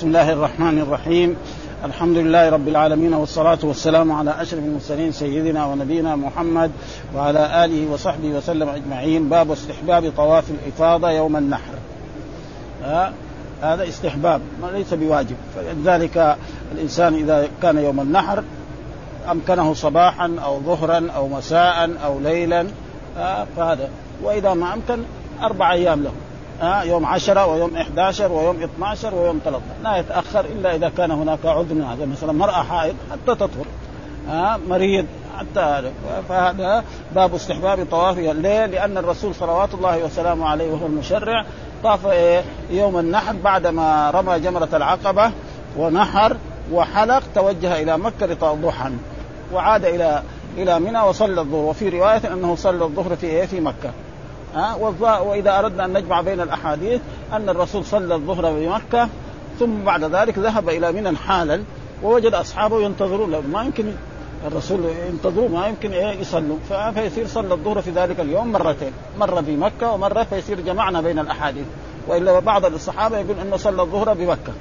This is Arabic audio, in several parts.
بسم الله الرحمن الرحيم. الحمد لله رب العالمين والصلاة والسلام على أشرف المرسلين سيدنا ونبينا محمد وعلى آله وصحبه وسلم أجمعين. باب استحباب طواف الإفاضة يوم النحر. آه هذا استحباب ليس بواجب. فلذلك الإنسان إذا كان يوم النحر أمكنه صباحا أو ظهرا أو مساء أو ليلا آه فهذا. وإذا ما أمكن أربع أيام له. آه يوم عشرة ويوم 11 ويوم 12 ويوم 13 لا يتأخر إلا إذا كان هناك عذر من هذا. مثلا مرأة حائض حتى تطهر. آه مريض حتى هذا فهذا باب استحباب طوافها ليه؟ لأن الرسول صلوات الله وسلامه عليه وهو المشرع طاف يوم النحر بعدما رمى جمرة العقبة ونحر وحلق توجه إلى مكة ضحى وعاد إلى إلى منى وصلى الظهر. وفي رواية أنه صلى الظهر في في مكة. ها؟ وإذا أردنا أن نجمع بين الأحاديث أن الرسول صلى الظهر بمكه ثم بعد ذلك ذهب إلى منى حالا ووجد أصحابه ينتظرون ما يمكن الرسول ينتظروا ما يمكن إيه يصلوا. فيصير صلى الظهر في ذلك اليوم مرتين مرة في مكة ومرة فيصير جمعنا بين الأحاديث. وإلا بعض الصحابة يقول إنه صلى الظهر بمكة.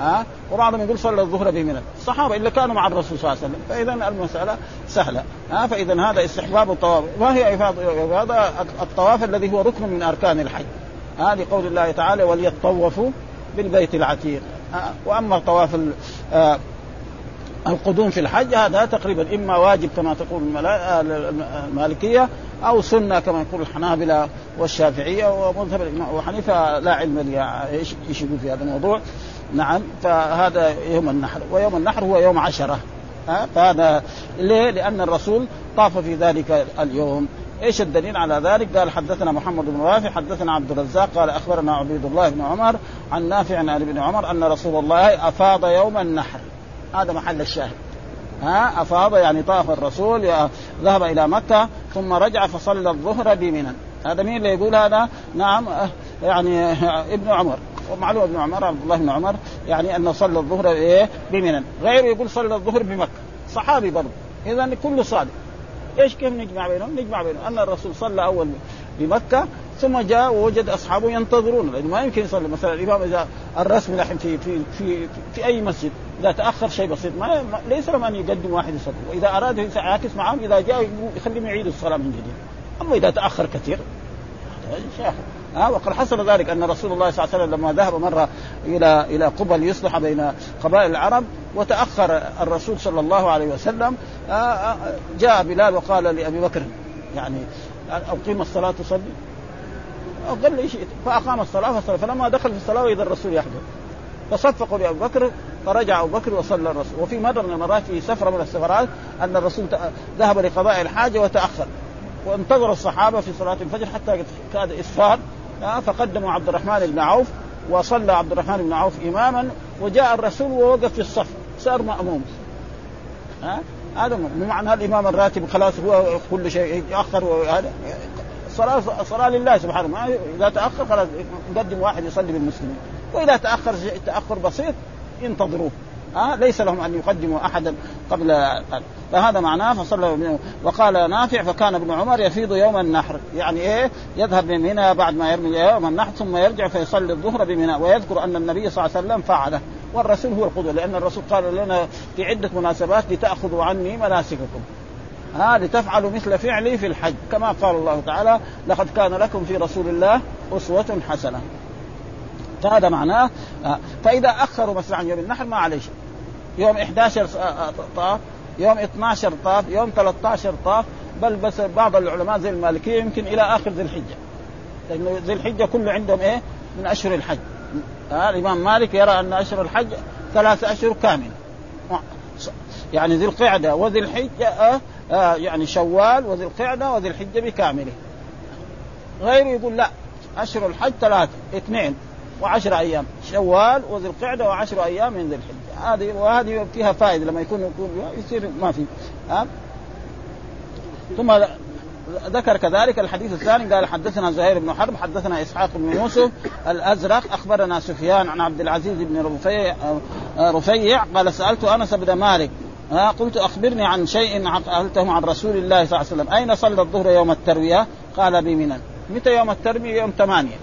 ها؟ وبعضهم يقول صلى الظهر بمنى الصحابة اللي كانوا مع الرسول صلى الله عليه وسلم. فإذا المسألة سهلة. ها؟ فإذا هذا استحباب الطواف. ما هي هذا الطواف الذي هو ركن من أركان الحج. ها؟ لقول الله تعالى وليطوفوا بالبيت العتيق. وأما طواف القدوم في الحج هذا تقريبا إما واجب كما تقول المالكية أو سنة كما يقول الحنابلة والشافعية ومذهب الإمام أبو حنيفة. لا علم لي إيش يقول في هذا الموضوع. نعم فهذا يوم النحر ويوم النحر هو يوم عشرة ها فهذا ليه؟ لأن الرسول طاف في ذلك اليوم إيش الدليل على ذلك؟ قال حدثنا محمد بن رافع حدثنا عبد الرزاق قال أخبرنا عبيد الله بن عمر عن نافع عن ابن عمر أن رسول الله أفاض يوم النحر هذا محل الشاهد ها أفاض يعني طاف الرسول ذهب إلى مكة ثم رجع فصلى الظهر بمنى هذا مين اللي يقول هذا؟ نعم يعني ابن عمر ومعلوم ابن عمر عبد الله بن عمر يعني انه صلى الظهر إيه؟ بمنى. غيره يقول صلى الظهر بمكة. صحابي برضه. إذا كله صادق. إيش كيف نجمع بينهم؟ نجمع بينهم. أن الرسول صلى أول بمكة ثم جاء ووجد أصحابه ينتظرون. لأنه ما يمكن يصلي. مثلا الإمام إذا الرسم الحين في في في في أي مسجد إذا تأخر شيء بسيط ما ليس له أن يقدم واحد يصلي. وإذا أراد يعاكس معهم إذا جاء يخليهم يعيدوا الصلاة من جديد. أما إذا تأخر كثير ها وقد حصل ذلك أن رسول الله صلى الله عليه وسلم لما ذهب مرة إلى إلى قبى ليصلح بين قبائل العرب وتأخر الرسول صلى الله عليه وسلم جاء بلال وقال لأبي بكر يعني أقيم الصلاة تصلي قال لي شئت فأقام الصلاة فصلى فلما دخل في الصلاة واذا الرسول يحضر فصفقوا لأبي بكر فرجع أبو بكر وصلى الرسول وفي مره من المرات في سفرة من السفرات أن الرسول ذهب لقضاء الحاجة وتأخر وانتظر الصحابة في صلاة الفجر حتى كاد إسفار فقدموا عبد الرحمن بن عوف وصلى عبد الرحمن بن عوف إماما وجاء الرسول ووقف في الصف صار مأموم. ها هذا بمعنى الإمام الراتب خلاص هو كل شيء يتأخر وهذا. الصلاه صلاة لله سبحانه ما إذا تأخر خلاص نقدم واحد يصلي بالمسلمين. وإذا تأخر تأخر بسيط ينتظروه. ها ليس لهم أن يقدموا أحدا قبل فهذا معناه فصلى وقال نافع فكان ابن عمر يفيض يوم النحر. يعني إيه؟ يذهب من هنا بعد ما يرمي يوم النحر ثم يرجع فيصلي الظهر بمنى. ويذكر أن النبي صلى الله عليه وسلم فعله. والرسول هو القدوة لأن الرسول قال لنا في عدة مناسبات لتأخذوا عني مناسككم. ها لتفعلوا مثل فعلي في الحج. كما قال الله تعالى لقد كان لكم في رسول الله أسوة حسنة. فهذا معناه فإذا اخروا مثلا عن يوم النحر ما عليه شيء. يوم 11 طاف يوم 12 طاف يوم 13 طاف بل بس بعض العلماء زي المالكية يمكن إلى آخر ذي الحجة. لأنه ذي الحجة كله عندهم إيه؟ من أشهر الحج. آه الإمام مالك يرى أن أشهر الحج ثلاثة أشهر كاملة. يعني ذي القعدة وذي الحجة آه آه يعني شوال وذي القعدة وذي الحجة بكامله. غيره يقول لا أشهر الحج ثلاثة اثنين. وعشر أيام. شوال وذي القعدة وعشر أيام من ذي الحجه هذه وهذه فيها فائدة لما يكون يكون يصير ما في. ها؟ ثم ذكر كذلك الحديث الثاني قال حدثنا زهير بن حرب حدثنا إسحاق بن يوسف الأزرق أخبرنا سفيان عن عبد العزيز بن رفيع رفيع قال سألت أنس بن مالك قلت أخبرني عن شيء قالته عن رسول الله صلى الله عليه وسلم. أين صلى الظهر يوم التروية؟ قال بمنى. متى يوم التروية؟ يوم ثمانية.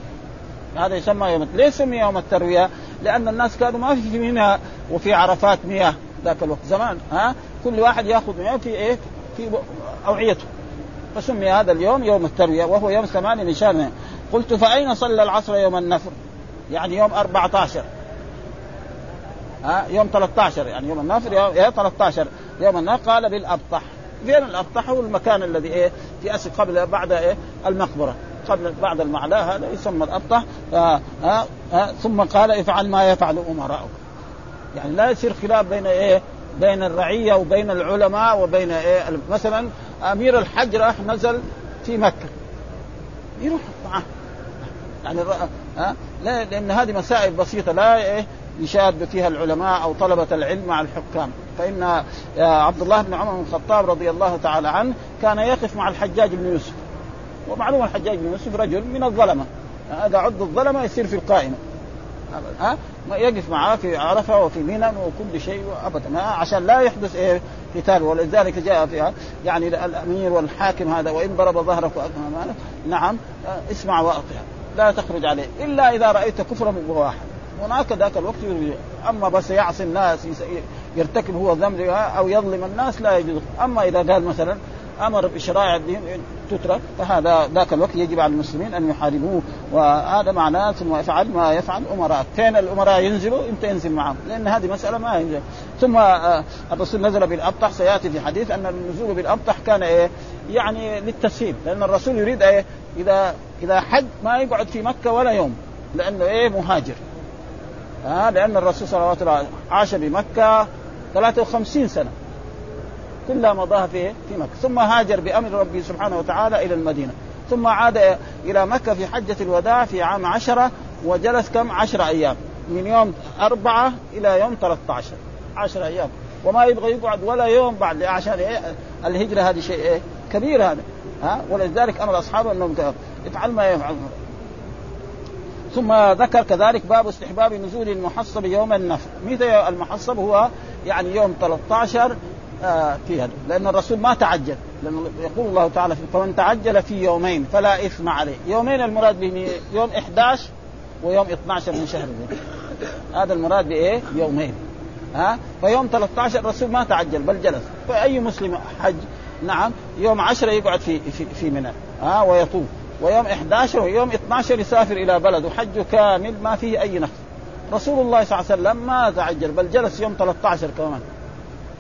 هذا يسمى يوم ليش سمي يوم التروية؟ لأن الناس كانوا ما في منها وفي عرفات مياه ذاك الوقت. زمان ها؟ كل واحد يأخذ مياه في إيه؟ في أوعيته. فسمي هذا اليوم يوم التروية وهو يوم ثمانية من شهر قلت فأين صلى العصر يوم النفر؟ يعني يوم 14 ها؟ يوم 13 يعني يوم النفر يوم 13 يوم النفر قال بالأبطح. فين الأبطح؟ هو المكان الذي إيه؟ في اسف قبل بعد إيه؟ المقبرة. قبل بعد المعلاة هذا يسمى الابطح آه آه آه ثم قال افعل ما يفعل أمراؤك. يعني لا يصير خلاف بين إيه؟ بين الرعية وبين العلماء وبين إيه؟ مثلا أمير الحج راح نزل في مكة. يروح معه. يعني ها لا لأن هذه مسائل بسيطة لا إيه؟ يشاد فيها العلماء أو طلبة العلم مع الحكام. فإن عبد الله بن عمر بن الخطاب رضي الله تعالى عنه كان يقف مع الحجاج بن يوسف. ومعلوم الحجاج بن يوسف رجل من الظلمة. هذا عد الظلمة يصير في القائمة. ها؟ يقف معاه في عرفة وفي منى وكل شيء ابدا عشان لا يحدث إيه؟ قتال. ولذلك جاء فيها يعني الأمير والحاكم هذا وإن ضرب ظهرك امامك نعم. اسمع واطع لا تخرج عليه. إلا إذا رأيت كفرا بواحد هناك ذاك الوقت أما بس يعصي الناس يرتكب هو ذنب أو يظلم الناس لا يجوز. أما إذا قال مثلا أمر بشرائع الدين تترك فهذا ذاك الوقت يجب على المسلمين أن يحاربوه. وهذا معناه ثم يفعل ما يفعل امراء فين الأمراء ينزلوا إنت انزل معهم. لأن هذه مسألة ما ينزل. ثم الرسول نزل بالأبطح. سيأتي في حديث أن النزول بالأبطح كان إيه؟ يعني للتسهيل. لأن الرسول يريد إيه؟ إذا إذا حج ما يقعد في مكة ولا يوم. لأنه إيه؟ مهاجر. ها لأن الرسول صلى الله عليه وسلم عاش بمكة 53 سنة. كلها مضاها في في مكة. ثم هاجر بأمر ربه سبحانه وتعالى إلى المدينة. ثم عاد إلى مكة في حجة الوداع في عام عشرة وجلس كم؟ عشرة أيام. من يوم أربعة إلى يوم 13 عشرة أيام. وما يبغى يقعد ولا يوم بعد عشان إيه؟ الهجرة هذه شيء إيه؟ كبير هذا. ها؟ ولذلك أمر أصحابه أنهم افعل ما يفعل ثم ذكر كذلك باب استحباب نزول المحصب يوم النفر متى المحصب؟ هو يعني يوم 13 آه في هذا لأن الرسول ما تعجل. لأنه يقول الله تعالى فمن تعجل في يومين فلا إثم عليه. يومين المراد به يوم 11 ويوم 12 من شهر ذي. هذا المراد بإيه؟ يومين. ها؟ فيوم 13 الرسول ما تعجل بل جلس. فأي مسلم حج؟ نعم. يوم 10 يقعد في في, في منى. ها؟ ويطوف. ويوم 11 ويوم 12 يسافر إلى بلده حج كامل ما فيه أي نقص. رسول الله صلى الله عليه وسلم ما تعجل بل جلس يوم 13 كمان.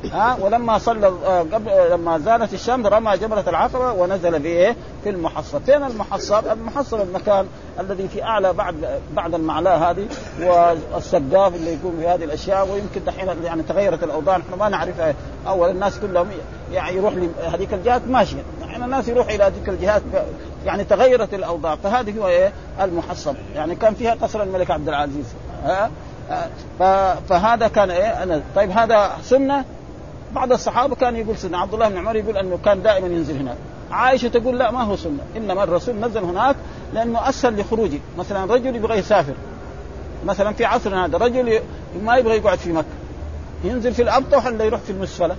ها ولما صلى قبل لما زالت الشمس رمى جمرة العقبة ونزل بايه؟ في المحصب، فين المحصب؟ المحصب المكان الذي في أعلى بعد بعد المعلاة هذه والسقاف اللي يكون في هذه الأشياء ويمكن دحين يعني تغيرت الأوضاع نحن ما نعرفها أول الناس كلهم يعني يروح لهذيك الجهات ماشية، دحين الناس يروح إلى هذيك الجهات يعني تغيرت الأوضاع. فهذه هو إيه؟ المحصب، يعني كان فيها قصر الملك عبد العزيز. ها؟ فهذا كان إيه؟ أنا طيب هذا سنة؟ بعض الصحابة كان يقول سنه عبد الله بن عمر يقول أنه كان دائما ينزل هناك. عائشة تقول لا ما هو سنة. إنما الرسول نزل هناك لأنه أسهل لخروجه. مثلا رجل يبغى يسافر. مثلا في عصرنا هذا رجل ما يبغى يقعد في مكة. ينزل في الابطح ولا يروح في المسفلة؟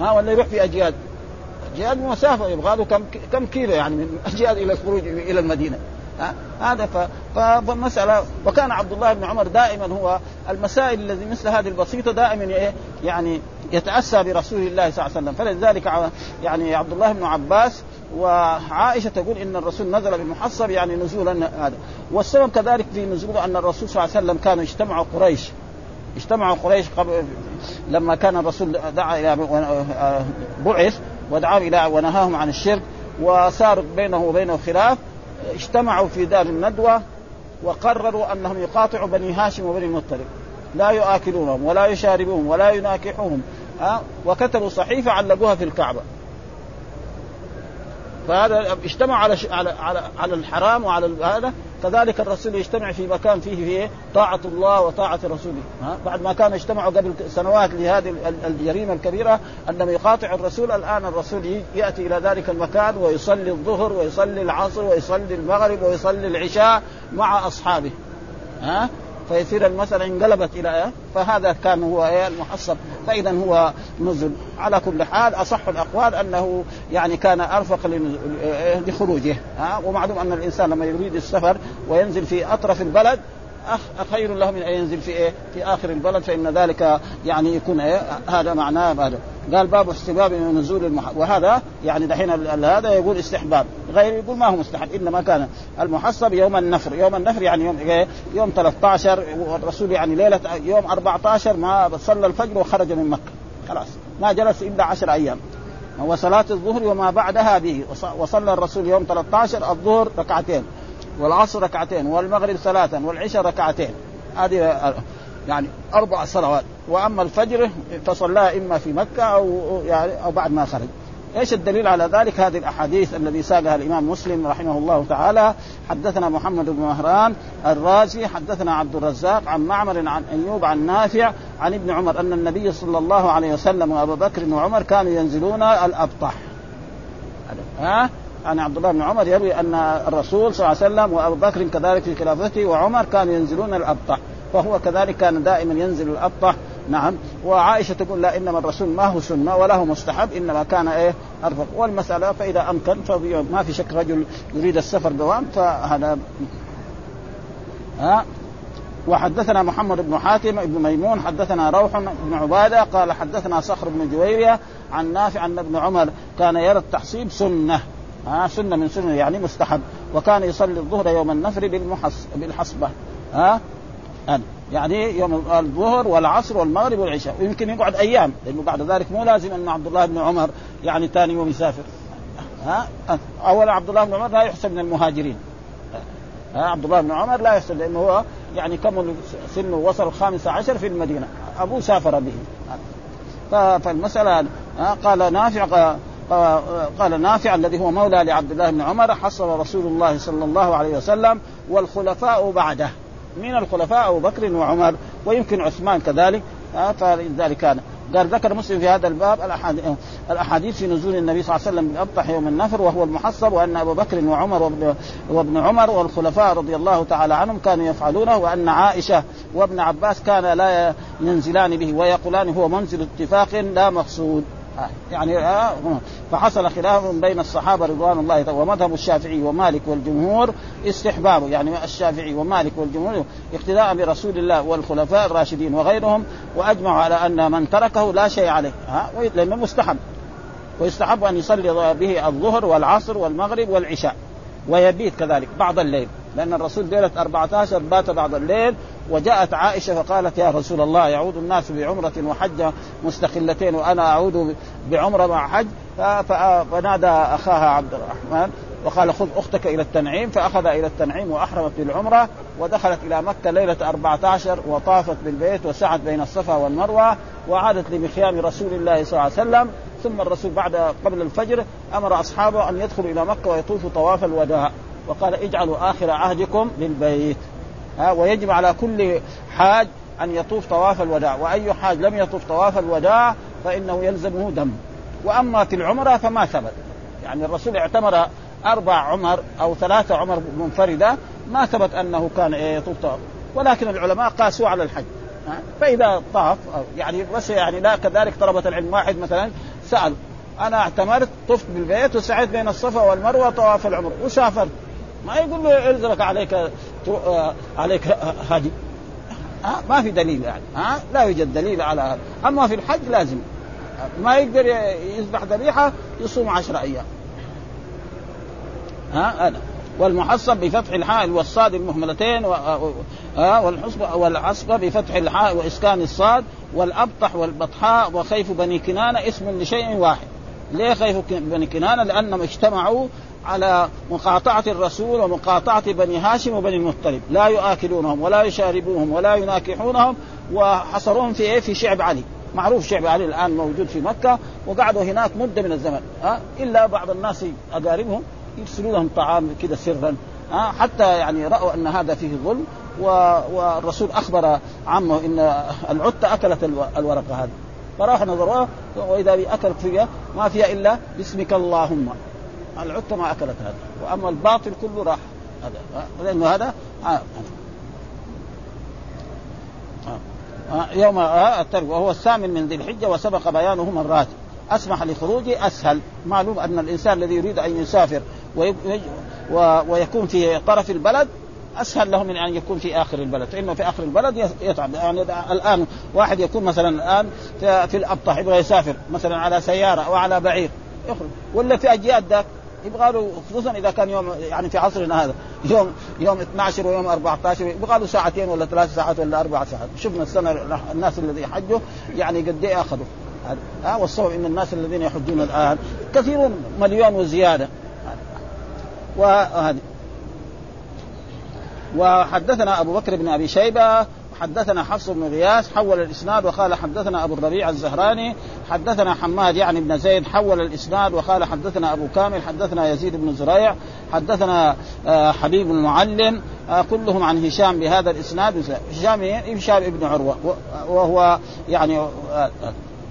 ها ولا يروح في أجياد؟ أجياد مسافة يبغى له كم كم كيلو يعني من أجياد إلى الخروج إلى المدينة. هذا فمسألة. وكان عبد الله بن عمر دائما هو المسائل التي مثل هذه البسيطة دائما يعني يتأسى برسول الله صلى الله عليه وسلم. فلذلك يعني عبد الله بن عباس وعائشة تقول إن الرسول نزل بالمحصب يعني نزولا هذا. والسبب كذلك في نزوله أن الرسول صلى الله عليه وسلم كانوا اجتمعوا قريش. اجتمعوا قريش قبل لما كان الرسول دعا إلى بعث ودعا إلى ونهاهم عن الشرك وصار بينه وبينه خلاف. اجتمعوا في دار الندوة وقرروا أنهم يقاطعوا بني هاشم وبني المطلب. لا يؤكلونهم ولا يشاربوهم ولا يناكحوهم. أه؟ وكتبوا صحيفة علقوها في الكعبة. فهذا اجتمع على على على, على الحرام وعلى هذا كذلك الرسول يجتمع في مكان فيه فيه طاعة الله وطاعة رسوله ها؟ بعد ما كانوا يجتمعوا قبل سنوات لهذه الجريمة الكبيرة أنهم يقاطع الرسول الآن الرسول يأتي إلى ذلك المكان ويصلي الظهر ويصلي العصر ويصلي المغرب ويصلي العشاء مع أصحابه ها؟ فيصير المسألة انقلبت إلى فهذا كان هو إيه؟ المحصب. فإذا هو نزل. على كل حال أصح الأقوال أنه يعني كان أرفق لخروجه. ها؟ ومعلوم أن الإنسان لما يريد السفر وينزل في أطرف البلد خير له من أن ينزل في إيه؟ في آخر البلد فإن ذلك يعني يكون إيه؟ هذا معناه هذا. قال باب استباب نزول المح... وهذا يعني دحين هذا يقول استحباب. غير يقول ما هو مستحب إنما كان المحصب يوم النفر. يوم النفر يعني يوم إيه؟ يوم 13 والرسول يعني ليلة يوم 14 ما صلى الفجر وخرج من مكة. خلاص. ما جلس إلا 10 أيام. وصلاة الظهر وما بعدها به. وصلى الرسول يوم 13 الظهر ركعتين. والعصر ركعتين والمغرب ثلاثا والعشاء ركعتين. هذه يعني أربع صلوات. وأما الفجر فصلاها إما في مكة أو يعني أو بعد ما خرج. إيش الدليل على ذلك؟ هذه الأحاديث الذي ساقها الإمام مسلم رحمه الله تعالى. حدثنا محمد بن مهران الرازي حدثنا عبد الرزاق عن معمر عن أيوب عن نافع عن ابن عمر أن النبي صلى الله عليه وسلم وأبو بكر وعمر كانوا ينزلون الأبطح. ها؟ عن عبد الله بن عمر يروي أن الرسول صلى الله عليه وسلم وأبو بكر كذلك في خلافته وعمر كانوا ينزلون الأبطح فهو كذلك كان دائما ينزل الأبطح نعم. وعائشة تقول لا إنما الرسول ما هو سنة ولا هو مستحب إنما كان إيه؟ أرفق. والمسألة فإذا امكن فما في شك رجل يريد السفر دوام فهذا ها؟ وحدثنا محمد بن حاتم بن ميمون حدثنا روح بن عبادة قال حدثنا صخر بن جويرية عن نافع ان ابن عمر كان يرى التحصيب سنة. ها سنة من سنة يعني مستحب. وكان يصلي الظهر يوم النفر بالمحص بالحصبة. ها؟ يعني يوم الظهر والعصر والمغرب والعشاء. ويمكن يقعد أيام لأنه بعد ذلك مو لازم أن عبد الله بن عمر يعني ثاني يوم يسافر. ها؟ اولا عبد الله بن عمر لا يحسب من المهاجرين. ها؟ عبد الله بن عمر لا يحسب لأنه هو يعني كم سنه وصل الخامسة عشر في المدينة. أبوه سافر به. فالمسألة قال نافع قال نافع الذي هو مولى لعبد الله بن عمر حصل رسول الله صلى الله عليه وسلم والخلفاء بعده من الخلفاء أبو بكر وعمر ويمكن عثمان كذلك فلذلك كان. قال ذكر مسلم في هذا الباب الأحاديث في نزول النبي صلى الله عليه وسلم بأبطح يوم النفر وهو المحصب وأن أبو بكر وعمر وابن, وابن عمر والخلفاء رضي الله تعالى عنهم كانوا يفعلونه وأن عائشة وابن عباس كان لا ينزلان به ويقولان هو منزل اتفاق لا مقصود. يعني آه، فحصل خلاف بين الصحابة رضوان الله ومذهب الشافعي ومالك والجمهور استحبابه يعني الشافعي ومالك والجمهور اقتداء برسول الله والخلفاء الراشدين وغيرهم وأجمعوا على أن من تركه لا شيء عليه. ها لأنه مستحب. ويستحب أن يصلي به الظهر والعصر والمغرب والعشاء ويبيت كذلك بعض الليل. لأن الرسول ليلة 14 بات بعض الليل وجاءت عائشة فقالت يا رسول الله يعود الناس بعمرة وحجة مستقلتين وأنا أعود بعمرة مع حج. فنادى أخاها عبد الرحمن وقال خذ أختك إلى التنعيم. فأخذ إلى التنعيم وأحرمت بالعمرة ودخلت إلى مكة ليلة 14 وطافت بالبيت وسعت بين الصفا والمروة وعادت لمخيام رسول الله صلى الله عليه وسلم. ثم الرسول بعد قبل الفجر أمر أصحابه أن يدخلوا إلى مكة ويطوفوا طواف الوداع. وقال اجعلوا آخر عهدكم للبيت. ها ويجب على كل حاج أن يطوف طواف الوداع وأي حاج لم يطوف طواف الوداع فإنه يلزمه دم. وأما في العمرة فما ثبت. يعني الرسول اعتمر أربع عمر أو ثلاثة عمر منفردة ما ثبت أنه كان يطوف طواف. ولكن العلماء قاسوا على الحج. فإذا طاف يعني بس يعني لا كذلك طلبة العلم. واحد مثلا سأل أنا اعتمرت طفت بالبيت وسعيت بين الصفا والمروة طواف العمر وسافرت. ما يقول له الزمك عليك عليك هدي. ها؟ ما في دليل يعني ها؟ لا يوجد دليل على هذا. أما في الحج لازم. ما يقدر يذبح ذبيحة يصوم عشر أيام. ها؟ هذا. والمحصب بفتح الحاء والصاد المهملتين و... والحصب والعصبة بفتح الحاء وإسكان الصاد والأبطح والبطحاء وخيف بني كنانة اسم لشيء واحد. ليه خيف بني كنانة؟ لأنهم اجتمعوا على مقاطعة الرسول ومقاطعة بني هاشم وبني المطلب. لا يؤكلونهم ولا يشاربوهم ولا يناكحونهم وحصروهم في إيه؟ في شعب علي. معروف شعب علي الآن موجود في مكة وقعدوا هناك مدة من الزمن. ها؟ إلا بعض الناس أقاربهم يرسلوا لهم طعام كذا سرا. ها؟ حتى يعني رأوا أن هذا فيه ظلم والرسول أخبر عمه إن العتة أكلت الورقة هذه. فراح نظروها وإذا أكلت فيها ما فيها إلا باسمك اللهم. العتة ما أكلت هذا. وأما الباطل كله راح. هذا. لأنه هذا. آه. آه. يوم آه. وهو الثامن من ذي الحجة وسبق بيانه مرات أسمح لخروجه أسهل. معلوم أن الإنسان الذي يريد أن يسافر ويكون في طرف البلد أسهل له من أن يكون في آخر البلد. فانه في آخر البلد يتعب. يعني الآن واحد يكون مثلا الآن في الأبطح يبغى يسافر مثلا على سيارة أو على بعير يخرج. ولا في أجياد ذاك يبغى له خصوصا إذا كان يوم يعني في عصرنا هذا يوم يوم 12 ويوم 14 يبغى له ساعتين ولا ثلاث ساعات ولا أربع ساعات. شفنا السنة الناس الذي حجوا يعني قد إيه أخذوا. ها والصواب إن الناس الذين يحجون الآن كثيرون مليون وزيادة. وهذه وحدثنا أبو بكر بن أبي شيبة حدثنا حفص بن غياث حول الإسناد وقال حدثنا أبو الربيع الزهراني حدثنا حماد يعني بن زيد حول الإسناد وقال حدثنا أبو كامل حدثنا يزيد بن زريع حدثنا آه، حبيب المعلم آه، كلهم عن هشام بهذا الإسناد هشام هشام ابن عروة وهو يعني آه،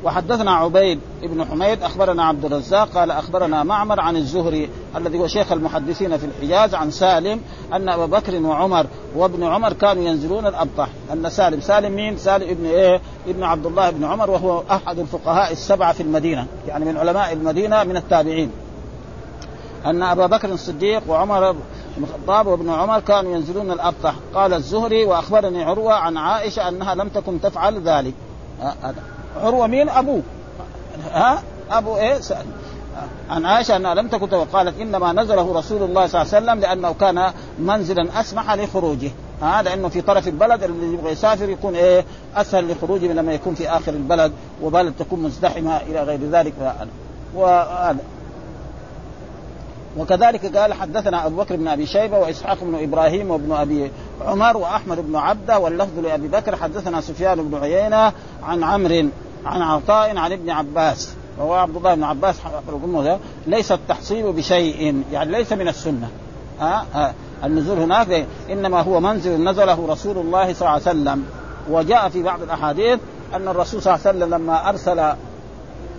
وحدثنا عبيد بن حميد أخبرنا عبد الرزاق قال أخبرنا معمر عن الزهري الذي هو شيخ المحدثين في الحجاز عن سالم أن أبا بكر وعمر وابن عمر كانوا ينزلون الأبطح. أن سالم سالم مين؟ سالم ابن إيه؟ ابن عبد الله بن عمر وهو أحد الفقهاء السبعة في المدينة يعني من علماء المدينة من التابعين. أن أبا بكر الصديق وعمر بن الخطاب وابن عمر كانوا ينزلون الأبطح. قال الزهري وأخبرني عروة عن عائشة أنها لم تكن تفعل ذلك. هذا. عروة مين؟ أبوه. ها؟ أبو إيه؟ سأل. عن عائشة أنها لم تكن قالت إنما نزله رسول الله صلى الله عليه وسلم لأنه كان منزلا أسمح لخروجه. ها؟ لأنه في طرف البلد الذي يبغى يسافر يكون إيه؟ أسهل لخروجه من لما يكون في آخر البلد وبلد تكون مزدحمة إلى غير ذلك. وهذا وكذلك قال حدثنا أبو بكر بن أبي شيبة وإسحاق بن إبراهيم وابن أبي عمر وأحمد بن عبدة واللفظ لأبي بكر. حدثنا سفيان بن عيينة عن عمرو عن عطاء عن ابن عباس وهو عبد الله بن عباس. ليس التحصيل بشيء يعني ليس من السنة. ها أه؟ النزول هناك إنما هو منزل نزله رسول الله صلى الله عليه وسلم. وجاء في بعض الأحاديث أن الرسول صلى الله عليه وسلم لما أرسل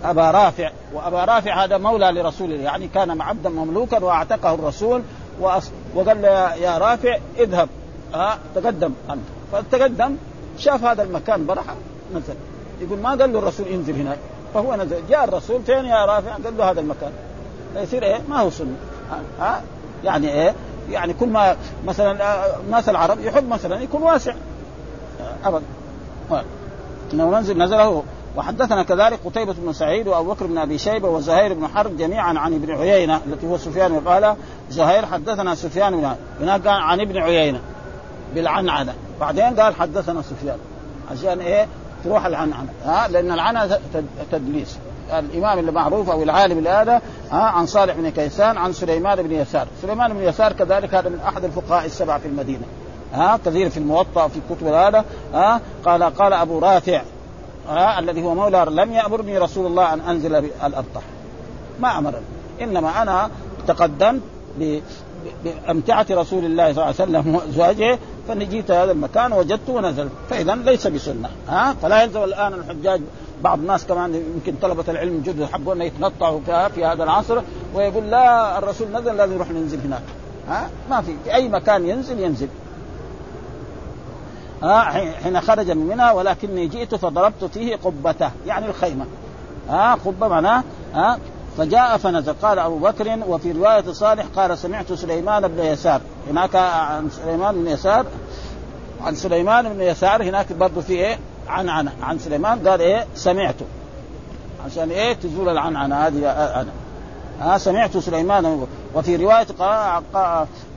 أبا رافع وأبا رافع هذا مولى لرسول الله يعني كان عبدا مملوكا وأعتقه الرسول وقال له يا رافع اذهب. ها تقدم أنت. فتقدم شاف هذا المكان برح نزل. يقول ما قال له الرسول انزل هناك. فهو نزل. جاء الرسول فين يا رافع؟ قال له هذا المكان. يصير إيه؟ ما هو سنة. ها يعني إيه؟ يعني كل ما مثلا الناس آه، العرب يحب مثلا يكون واسع. ابدا. إنه منزل نزله وحدثنا كذلك قتيبة بن سعيد وأبو بكر بن أبي شيبة وزهير بن حرب جميعا عن ابن عيينة التي هو سفيان قال زهير حدثنا سفيان بن هناك عن ابن عيينة بالعنعنة. بعدين قال حدثنا سفيان. عشان إيه؟ تروح العنعنة. ها؟ لأن العنعنة تدليس. الإمام اللي معروف أو العالم هذا ها؟ عن صالح بن كيسان عن سليمان بن يسار، سليمان بن يسار كذلك هذا من أحد الفقهاء السبعة في المدينة. ها؟ كثير في الموطأ في كتب هذا ها؟ قال قال أبو رافع الذي هو مولى لم يأمرني رسول الله أن أنزل الأبطح ما أمرني إنما أنا تقدمت بأمتعة رسول الله صلى الله عليه وسلم وأزواجه فاني جيت هذا المكان وجدته ونزلت. فإذا ليس بسنة. ها؟ فلا يلزم الآن الحجاج بعض الناس كمان يمكن طلبة العلم جد يحبون يتنطعوا في هذا العصر ويقول لا الرسول نزل لازم نروح ننزل هناك. ها؟ ما في. في أي مكان ينزل ينزل. حين خرج من منها ولكني جئت فضربت فيه قبته يعني الخيمة. ها قبة معناه ها فجاء فنزل. قال أبو بكر وفي رواية صالح قال سمعت سليمان بن يسار. هناك عن سليمان بن يسار عن سليمان بن يسار هناك برضه في إيه؟ عنعنة. عن سليمان قال إيه؟ سمعته عشان إيه؟ تزول العنعنة هذه أنا. ها سمعت سليمان وفي رواية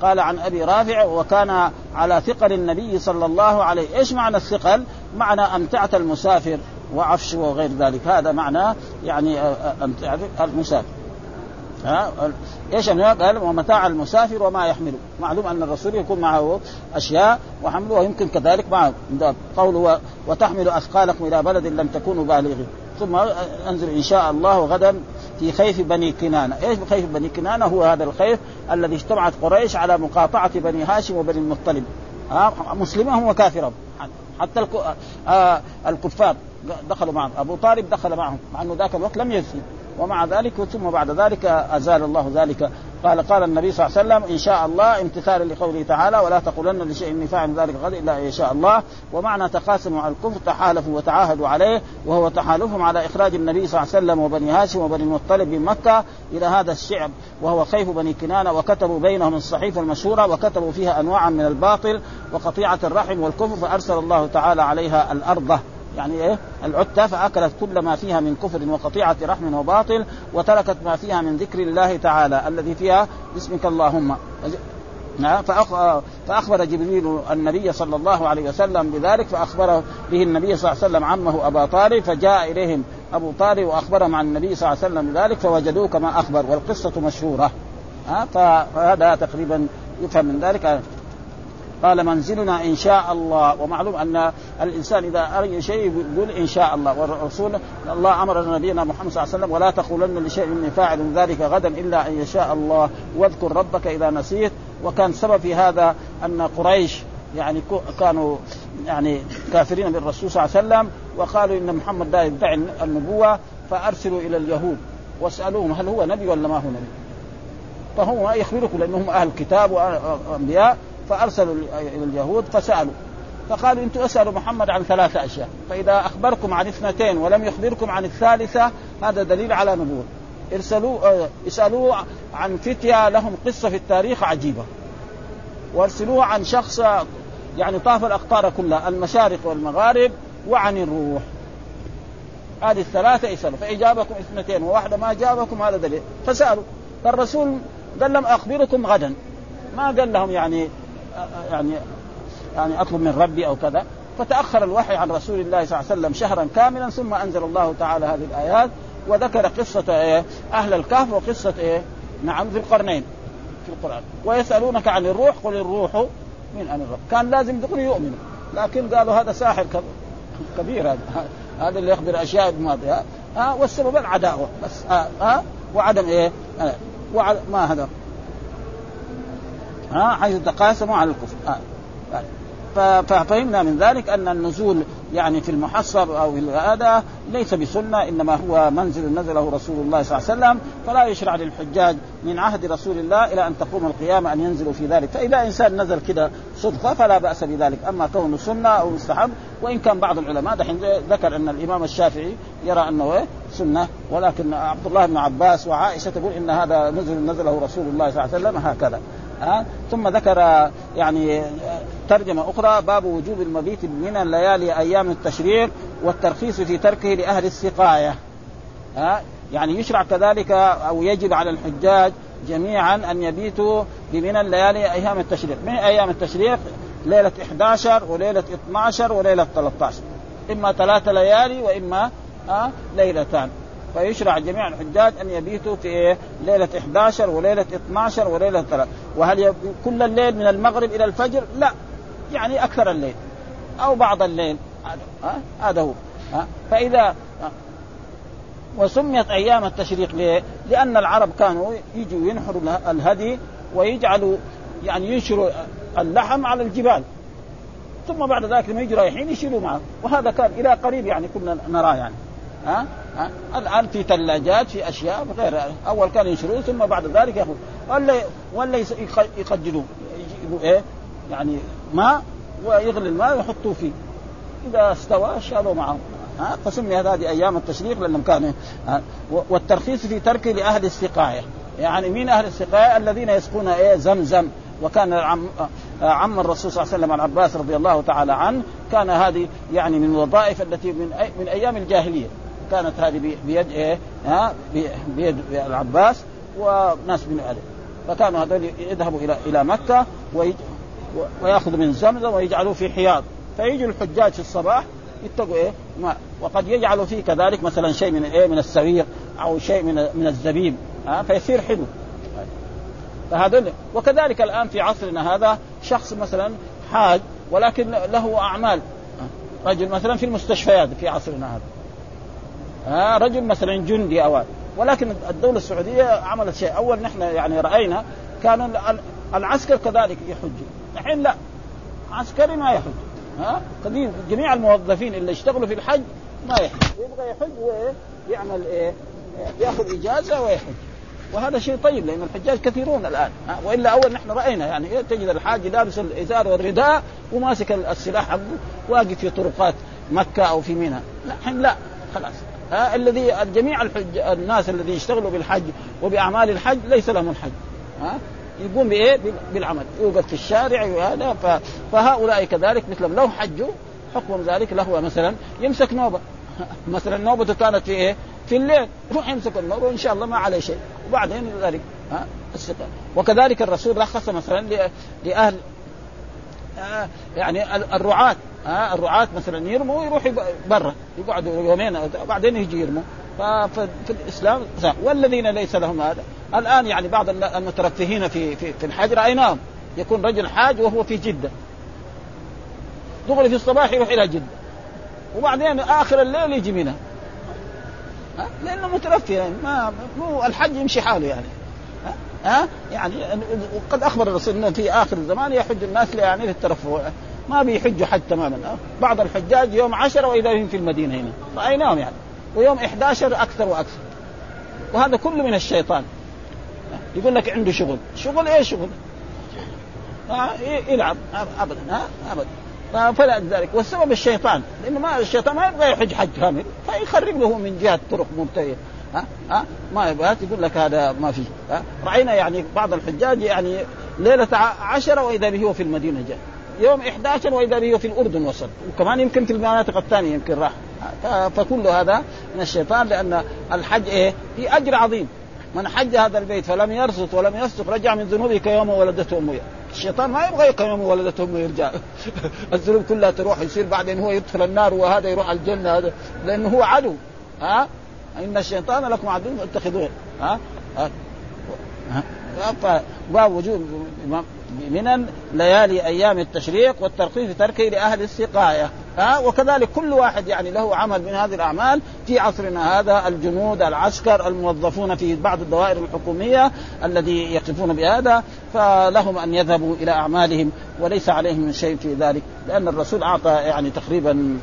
قال عن أبي رافع وكان على ثقل النبي صلى الله عليه إيش معنى الثقل؟ معنى أمتعة المسافر وعفش وغير ذلك. هذا معنى يعني أمتعة المسافر. ها إيش قال ومتاع المسافر وما يحمله معلوم أن الرسول يكون معه أشياء وحمله ويمكن كذلك معه. قوله وتحمل أثقالكم إلى بلد لم تكونوا بالغين. ثم أنزل إن شاء الله غدا في خيف بني كنانة. إيش خيف بني كنانة؟ هو هذا الخيف الذي اجتمعت قريش على مقاطعة بني هاشم وبني المطلب. مسلمهم وكافرهم حتى آه الكفار دخلوا معهم. أبو طالب دخل معهم مع أنه ذاك الوقت لم يسلم ومع ذلك ثم بعد ذلك أزال الله ذلك. قال قال النبي صلى الله عليه وسلم إن شاء الله امتثالا لقوله تعالى ولا تقولن لشيء اني فاعل ذلك غدا إلا إن شاء الله. ومعنى تقاسموا على الكفر تحالفوا وتعاهدوا عليه وهو تحالفهم على إخراج النبي صلى الله عليه وسلم وبني هاشم وبني المطلب من مكة إلى هذا الشعب وهو خيف بني كنانة وكتبوا بينهم الصحيفة المشهورة وكتبوا فيها انواعا من الباطل وقطيعة الرحم والكفر فأرسل الله تعالى عليها الأرض. يعني إيه؟ العتة فأكلت كل ما فيها من كفر وقطيعة رحم وباطل وتركت ما فيها من ذكر الله تعالى الذي فيها باسمك اللهم. نعم. فأخبر جبريل النبي صلى الله عليه وسلم بذلك فأخبر به النبي صلى الله عليه وسلم عمه أبا طالب فجاء إليهم أبو طالب وأخبرهم عن النبي صلى الله عليه وسلم بذلك فوجدوه كما أخبر والقصة مشهورة. فهذا تقريبا يفهم من ذلك. قال منزلنا إن شاء الله. ومعلوم أن الإنسان إذا أرى شيء يقول إن شاء الله. والرسول الله أمر نبينا محمد صلى الله عليه وسلم ولا تقولن لشيء إني فاعل ذلك غدا إلا أن يشاء الله. واذكر ربك إذا نسيت. وكان سبب في هذا أن قريش يعني كانوا يعني كافرين بالرسول صلى الله عليه وسلم. وقالوا إن محمد لا يدعي النبوة. فأرسلوا إلى اليهود. واسالوهم هل هو نبي ولا ما هو نبي؟ فهم يخبركم لأنهم أهل كتاب وأنبياء. فأرسلوا إلى اليهود فسألوا. فقالوا أنتم اسالوا محمد عن ثلاثة أشياء. فإذا أخبركم عن اثنتين ولم يخبركم عن الثالثة هذا دليل على نبوة. ارسلوا آه، اسالوه عن فتيا لهم قصة في التاريخ عجيبة. وارسلوه عن شخص يعني طاف الأقطار كلها المشارق والمغارب وعن الروح. هذه الثلاثة يسالوا فإجابكم اثنتين وواحده ما جابكم هذا دليل. فسألوا. فالرسول قال لهم أخبركم غدا. ما قال لهم يعني يعني يعني أطلب من ربي أو كذا. فتأخر الوحي عن رسول الله صلى الله عليه وسلم شهرا كاملا ثم أنزل الله تعالى هذه الآيات وذكر قصة إيه؟ أهل الكهف وقصة إيه؟ نعم ذي القرنين في القرآن. ويسألونك عن الروح قل الروح من أمر الرب. كان لازم يقولوا يؤمنوا لكن قالوا هذا ساحر كبير هذا. هذا اللي يخبر أشياء بماضي ها؟ والسبب العداوة. بس ها, ها؟ وعدم إيه؟ وعد ما هذا؟ ها حيث تقاسموا على الكفر آه. ففهمنا من ذلك أن النزول يعني في المحصب أو هذا ليس بسنة إنما هو منزل نزله رسول الله صلى الله عليه وسلم فلا يشرع للحجاج من عهد رسول الله إلى أن تقوم القيامة أن ينزلوا في ذلك فإذا إنسان نزل كده صدفة فلا بأس بذلك أما كونه سنة أو مستحب وإن كان بعض العلماء دحين ذكر أن الإمام الشافعي يرى أنه إيه؟ سنة ولكن عبد الله بن عباس وعائشة تقول إن هذا نزل نزله رسول الله صلى الله عليه وسلم هكذا ها؟ ثم ذكر يعني ترجمة أخرى باب وجوب المبيت من الليالي أيام التشريق والترخيص في تركه لأهل السقاية. ها؟ يعني يشرع كذلك أو يجب على الحجاج جميعا أن يبيتوا بمن الليالي أيام التشريق. من أيام التشريق؟ ليلة 11 وليلة 12 وليلة 13 إما ثلاثة ليالي وإما ليلتان. فيشرع جميع الحجاج أن يبيتوا في إيه؟ ليلة 11 وليلة 12 وليلة 3 وهل يب... كل الليل من المغرب إلى الفجر؟ لا. يعني أكثر الليل. أو بعض الليل. هذا هو. ها؟ فاذا وسميت أيام التشريق ليه؟ لأن العرب كانوا يجوا ينحروا الهدي ويجعلوا يعني ينشروا اللحم على الجبال. ثم بعد ذلك لما يجوا رايحين يشيلوا معه. وهذا كان إلى قريب يعني كنا نراه يعني. ها؟ ها؟ الان في ثلاجات في أشياء غير أول كانوا ينشروه ثم بعد ذلك ياخذ ولا ولا يقدلوه يجيبوا إيه؟ يعني ماء ويغلي الماء ويحطوه فيه. إذا استوى شالوا معه. ها؟ فسمي هذه أيام التشريق لأنهم كانوا والترخيص في تركه لأهل السقاية. يعني مين أهل السقاية الذين يسقون إيه؟ زمزم. وكان عم عم الرسول صلى الله عليه وسلم العباس رضي الله تعالى عنه كان هذه يعني من الوظائف التي من من أيام الجاهلية. كانت هذه بيد إيه؟ ها؟ بيد العباس وناس من اهله فكانوا هذول يذهبوا إلى إلى مكة ويأخذوا من زمزم ويجعلوه في حياض. فيجوا الحجاج في الصباح يتقوا إيه؟ ما وقد يجعلوا فيه كذلك مثلا شيء من إيه؟ من السويق أو شيء من من الزبيب ها؟ فيصير حلو. فهذول وكذلك الآن في عصرنا هذا شخص مثلا حاج ولكن له أعمال. رجل مثلا في المستشفيات في عصرنا هذا. ها رجل مثلا جندي أو ولكن الدولة السعودية عملت شيء. أول نحن يعني رأينا كانوا العسكر كذلك يحجوا الحين لا عسكري ما يحج. ها قديم جميع الموظفين اللي يشتغلوا في الحج ما يحج. يبغى يحج ويعمل إيه؟ يأخذ إجازة ويحج. وهذا شيء طيب لأن الحجاج كثيرون الآن. وإلا أول نحن رأينا يعني تجد الحاج لابس الإزار والرداء وماسك السلاح حقه واقف في طرقات مكة أو في منى. لا لا خلاص. ها الذي جميع الحج الناس الذين يشتغلوا بالحج وبأعمال الحج ليس لهم الحج. ها؟ يقوم بإيه؟ بالعمل. يوقف في الشارع وهذا فهؤلاء كذلك مثلهم. لو حجوا حكم ذلك. له مثلا يمسك نوبة. مثلا نوبته كانت في إيه؟ في الليل. يروح يمسك النور وإن شاء الله ما عليه شيء. وبعدين ذلك ها وكذلك الرسول رخص مثلا لأهل آه يعني الرعاة. آه الرعاة مثلا يرموا ويروحوا برا يقعدوا يومين بعدين يجي يرموا. ففي الإسلام والذين ليس لهم هذا. الآن يعني بعض المترفهين في في, في الحج رايناهم يكون رجل حاج وهو في جدة. دغري في الصباح يروح إلى جدة. وبعدين آخر الليل يجي منها لأنه مترفه يعني ما مو الحج يمشي حاله يعني. ها؟ يعني وقد أخبر الرسول إنه في آخر الزمان يحج الناس يعني للترفه. ما بيحجوا حج تماما بعض الحجاج يوم عشرة وإذا هم في المدينة هنا. رايناهم يعني. ويوم 11 أكثر وأكثر. وهذا كله من الشيطان. يقول لك عنده شغل. شغل إيه شغل؟ يلعب. ابدا. ابدا. فلا ذلك. والسبب الشيطان. لأنه ما الشيطان ما يبغى يحج حج كامل. فيخرب له من جهة طرق مبتدئة. ها؟ ها؟ ما يبغى. يقول لك هذا ما ها؟ رأينا يعني بعض الحجاج يعني ليلة عشرة وإذا به هو في المدينة جاء. يوم 11 وإذا به في الأردن وصل. وكمان يمكن في المناطق الثانية يمكن راح. فكل هذا من الشيطان لأن الحج إيه؟ في أجر عظيم. من حج هذا البيت فلم يرصد ولم يصدق رجع من ذنوبه كيوم ولدته أمه. الشيطان ما يبغى يوم ولدته أمه يرجع. الذنوب كلها تروح يصير بعدين هو يدخل النار وهذا يروح الجنة هذا. لأنه هو عدو. ها؟ إن الشيطان لكم عدو فاتخذوه. ها, ها؟ باب وجوب من ليالي أيام التشريق والترخيص تركه لأهل السقاية. ها؟ وكذلك كل واحد يعني له عمل من هذه الأعمال. في عصرنا هذا الجنود العسكر الموظفون في بعض الدوائر الحكومية الذي يقفون بهذا فلهم أن يذهبوا إلى أعمالهم وليس عليهم شيء في ذلك لأن الرسول أعطى يعني تقريبا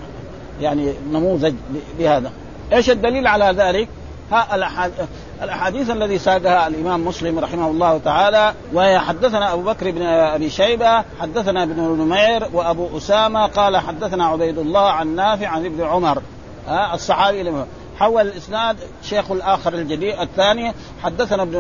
يعني نموذج لهذا. إيش الدليل على ذلك؟ ها الأحاديث الذي ساقها الإمام مسلم رحمه الله تعالى وهي حدثنا أبو بكر بن أبي شيبة حدثنا ابن نمير وأبو أسامة قال حدثنا عبيد الله عن نافع عن ابن عمر. الصحابي حول الإسناد شيخ الآخر الجديد الثاني. حدثنا ابن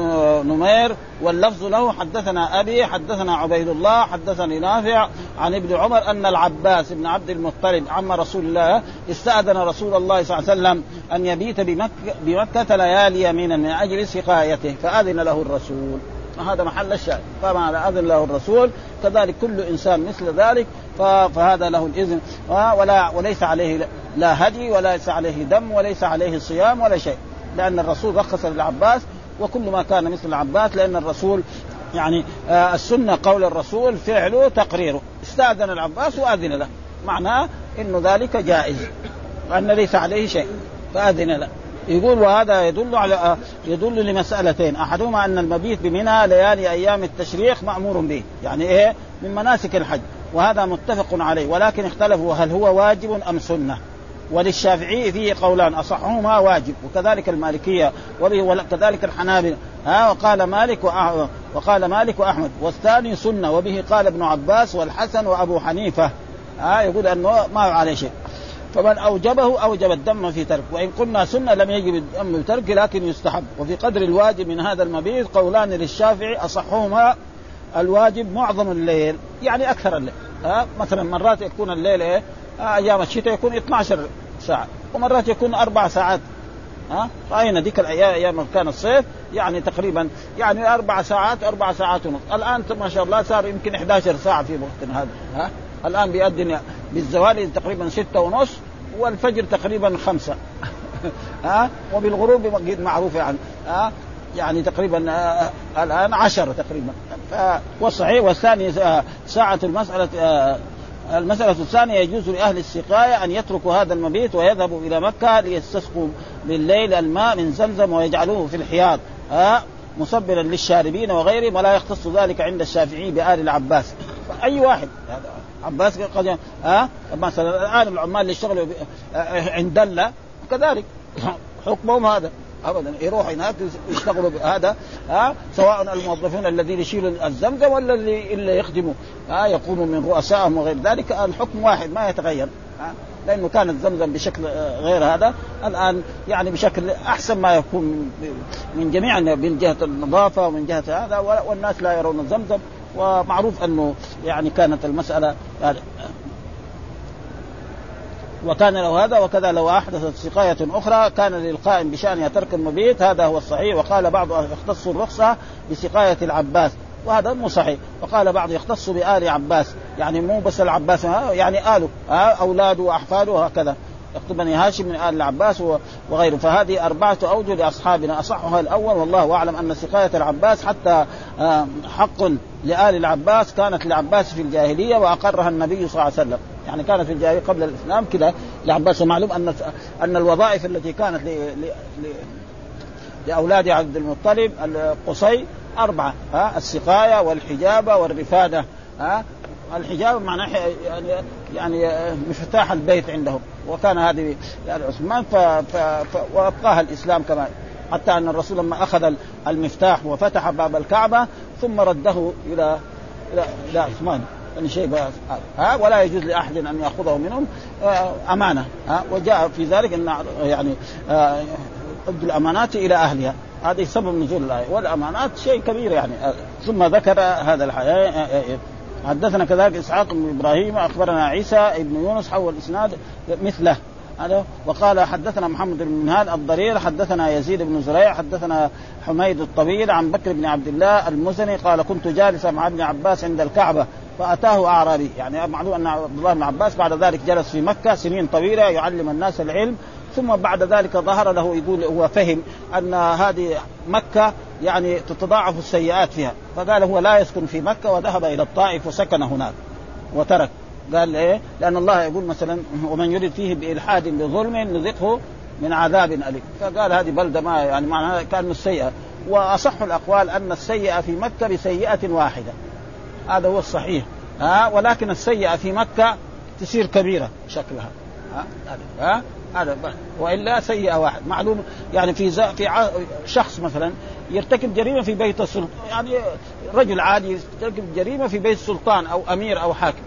نمير واللفظ له حدثنا أبي حدثنا عبيد الله حدثني نافع عن ابن عمر أن العباس بن عبد المطلب عم رسول الله استأذن رسول الله صلى الله عليه وسلم أن يبيت بمكه بمكة ليالي يمينا من أجل سقايته فأذن له الرسول. هذا محل الشاهد. فما أذن له الرسول. كذلك كل إنسان مثل ذلك. فهذا له الإذن. ولا وليس عليه لا هدي وليس عليه دم وليس عليه صيام ولا شيء. لأن الرسول رخص للعباس وكل ما كان مثل العباس لأن الرسول يعني آه السنة قول الرسول فعله تقريره. استأذن العباس وأذن له. معناه إنه ذلك جائز. وأن ليس عليه شيء. فأذن له. يقول وهذا يدل على يدل لمسألتين. أحدهما أن المبيت بمنى ليالي أيام التشريق مأمور به. يعني إيه؟ من مناسك الحج. وهذا متفق عليه. ولكن اختلفوا هل هو واجب أم سنة. وللشافعي فيه قولان. أصحهما واجب. وكذلك المالكية. وكذلك الحنابلة. ها؟ وقال مالك وقال مالك وأحمد. والثاني سنة. وبه قال ابن عباس والحسن وأبو حنيفة. ها؟ يقول أنه ما عليه شيء. فمن أوجبه أوجب الدم في ترك وإن قلنا سنة لم يجب الدم في ترك لكن يستحب. وفي قدر الواجب من هذا المبيت قولان للشافعي أصحهما الواجب معظم الليل يعني أكثر الليل. ها؟ مثلا مرات يكون الليل إيه؟ أيام الشتاء يكون 12 ساعة ومرات يكون أربع ساعات. ها؟ رأينا ذيك الأيام أيام كان الصيف يعني تقريبا يعني أربع ساعات أربع ساعات ونص. الآن ما شاء الله صار يمكن 11 ساعة في وقتنا هذا. ها؟ الآن بيأذن بالزوال تقريبا ستة ونص والفجر تقريبا خمسة. ها؟ وبالغروب معروف يعني ها؟ يعني تقريبا آه الآن عشرة تقريبا. والصحيح والثاني آه ساعة المسألة آه المسألة الثانية يجوز لأهل السقاية أن يتركوا هذا المبيت ويذهبوا إلى مكة ليستسقوا بالليل الماء من زمزم ويجعلوه في الحياض ها؟ مصبرا للشاربين وغيرهم ولا يختص ذلك عند الشافعي بآل العباس. أي واحد عباس قد ها؟ مثلا الآن العمال اللي يشتغلوا عند دلة كذلك. حكمهم هذا. ابدا. يروح هناك يشتغلوا بهذا ها؟ سواء الموظفين الذين يشيلوا الزمزم ولا اللي اللي يخدموا. ها؟ يقوموا من رؤسائهم وغير ذلك. الحكم واحد ما يتغير. ها؟ لأنه كانت زمزم بشكل غير هذا. الآن يعني بشكل أحسن ما يكون من جميع من جهة النظافة ومن جهة هذا والناس لا يرون زمزم ومعروف أنه يعني كانت المسألة يعني وكان له هذا وكذا لو أحدثت سقاية أخرى كان للقائم بشانها ترك المبيت هذا هو الصحيح. وقال بعض يختص الرخصة بسقاية العباس وهذا مو صحيح. وقال بعض يختص بآل عباس يعني مو بس العباس يعني آله أولاده وأحفاده وهكذا يكتب بني هاشم من آل العباس وغيره فهذه أربعة أوجه لأصحابنا. أصحها الأول والله أعلم أن سقاية العباس حتى حق لآل العباس كانت للعباس في الجاهلية وأقرها النبي صلى الله عليه وسلم. يعني كانت في الجاهلية قبل الإسلام كذا لعباس. ومعلوم أن أن الوظائف التي كانت. ل... ل... لأولاد عبد المطلب القصي أربعة ها السقاية والحجابة والرفادة ها. الحجاب معناه يعني يعني مفتاح البيت عندهم. وكان هذه يعني عثمان ف... ف... ف... وأبقاها الإسلام كما حتى أن الرسول لما أخذ المفتاح وفتح باب الكعبة ثم رده إلى إلى إلى عثمان. يعني شيء ها؟ ولا يجوز لأحد أن يأخذه منهم أمانة. ها؟ وجاء في ذلك إن يعني ادوا الأمانات إلى أهلها. هذه سبب نزول الآية. والأمانات شيء كبير يعني. ثم ذكر هذا الحياة حدثنا كذلك إسحاق بن إبراهيم أخبرنا عيسى ابن يونس حول الإسناد مثله. هذا وقال حدثنا محمد بن منهال الضرير حدثنا يزيد بن زريع حدثنا حميد الطويل عن بكر بن عبد الله المزني قال كنت جالسا مع ابن عباس عند الكعبة فأتاه أعرابي. يعني معلوم أن عبد الله بن عباس بعد ذلك جلس في مكة سنين طويلة يعلم الناس العلم ثم بعد ذلك ظهر له يقول هو فهم أن هذه مكة يعني تتضاعف السيئات فيها. فقال هو لا يسكن في مكة وذهب إلى الطائف وسكن هناك وترك. قال إيه؟ لأن الله يقول مثلا ومن يرد فيه بإلحاد بظلم نذقه من عذاب أليم. فقال هذه بلدة ما يعني معناها كأن السيئة. وأصح الأقوال أن السيئة في مكة بسيئة واحدة. هذا هو الصحيح. ها؟ ولكن السيئة في مكة تصير كبيرة شكلها. ها؟ ها؟ هذا وإلا سيئة واحد. معلوم يعني في في شخص مثلا يرتكب جريمة في بيت السلطان يعني رجل عادي يرتكب جريمة في بيت سلطان أو أمير أو حاكم.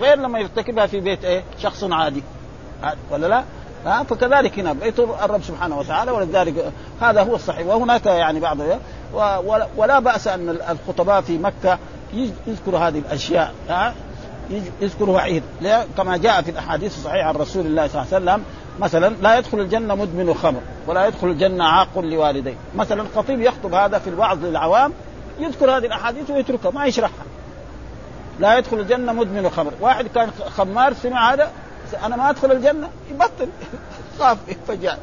غير لما يرتكبها في بيت إيه؟ شخص عادي. ولا لا؟ ها؟ فكذلك هنا بيت الرب سبحانه وتعالى ولذلك هذا هو الصحيح. وهناك يعني بعض ولا بأس أن الخطباء في مكة يذكر هذه الأشياء. ها؟ يذكر وعيد. كما جاء في الأحاديث الصحيحة عن رسول الله صلى الله عليه وسلم مثلا لا يدخل الجنة مدمن خمر ولا يدخل الجنة عاق لوالديه. مثلا الخطيب يخطب هذا في الوعظ للعوام يذكر هذه الأحاديث ويتركها ما يشرحها. لا يدخل الجنة مدمن خمر. واحد كان خمار سمع هذا أنا ما أدخل الجنة؟ يبطل. خاف فجاء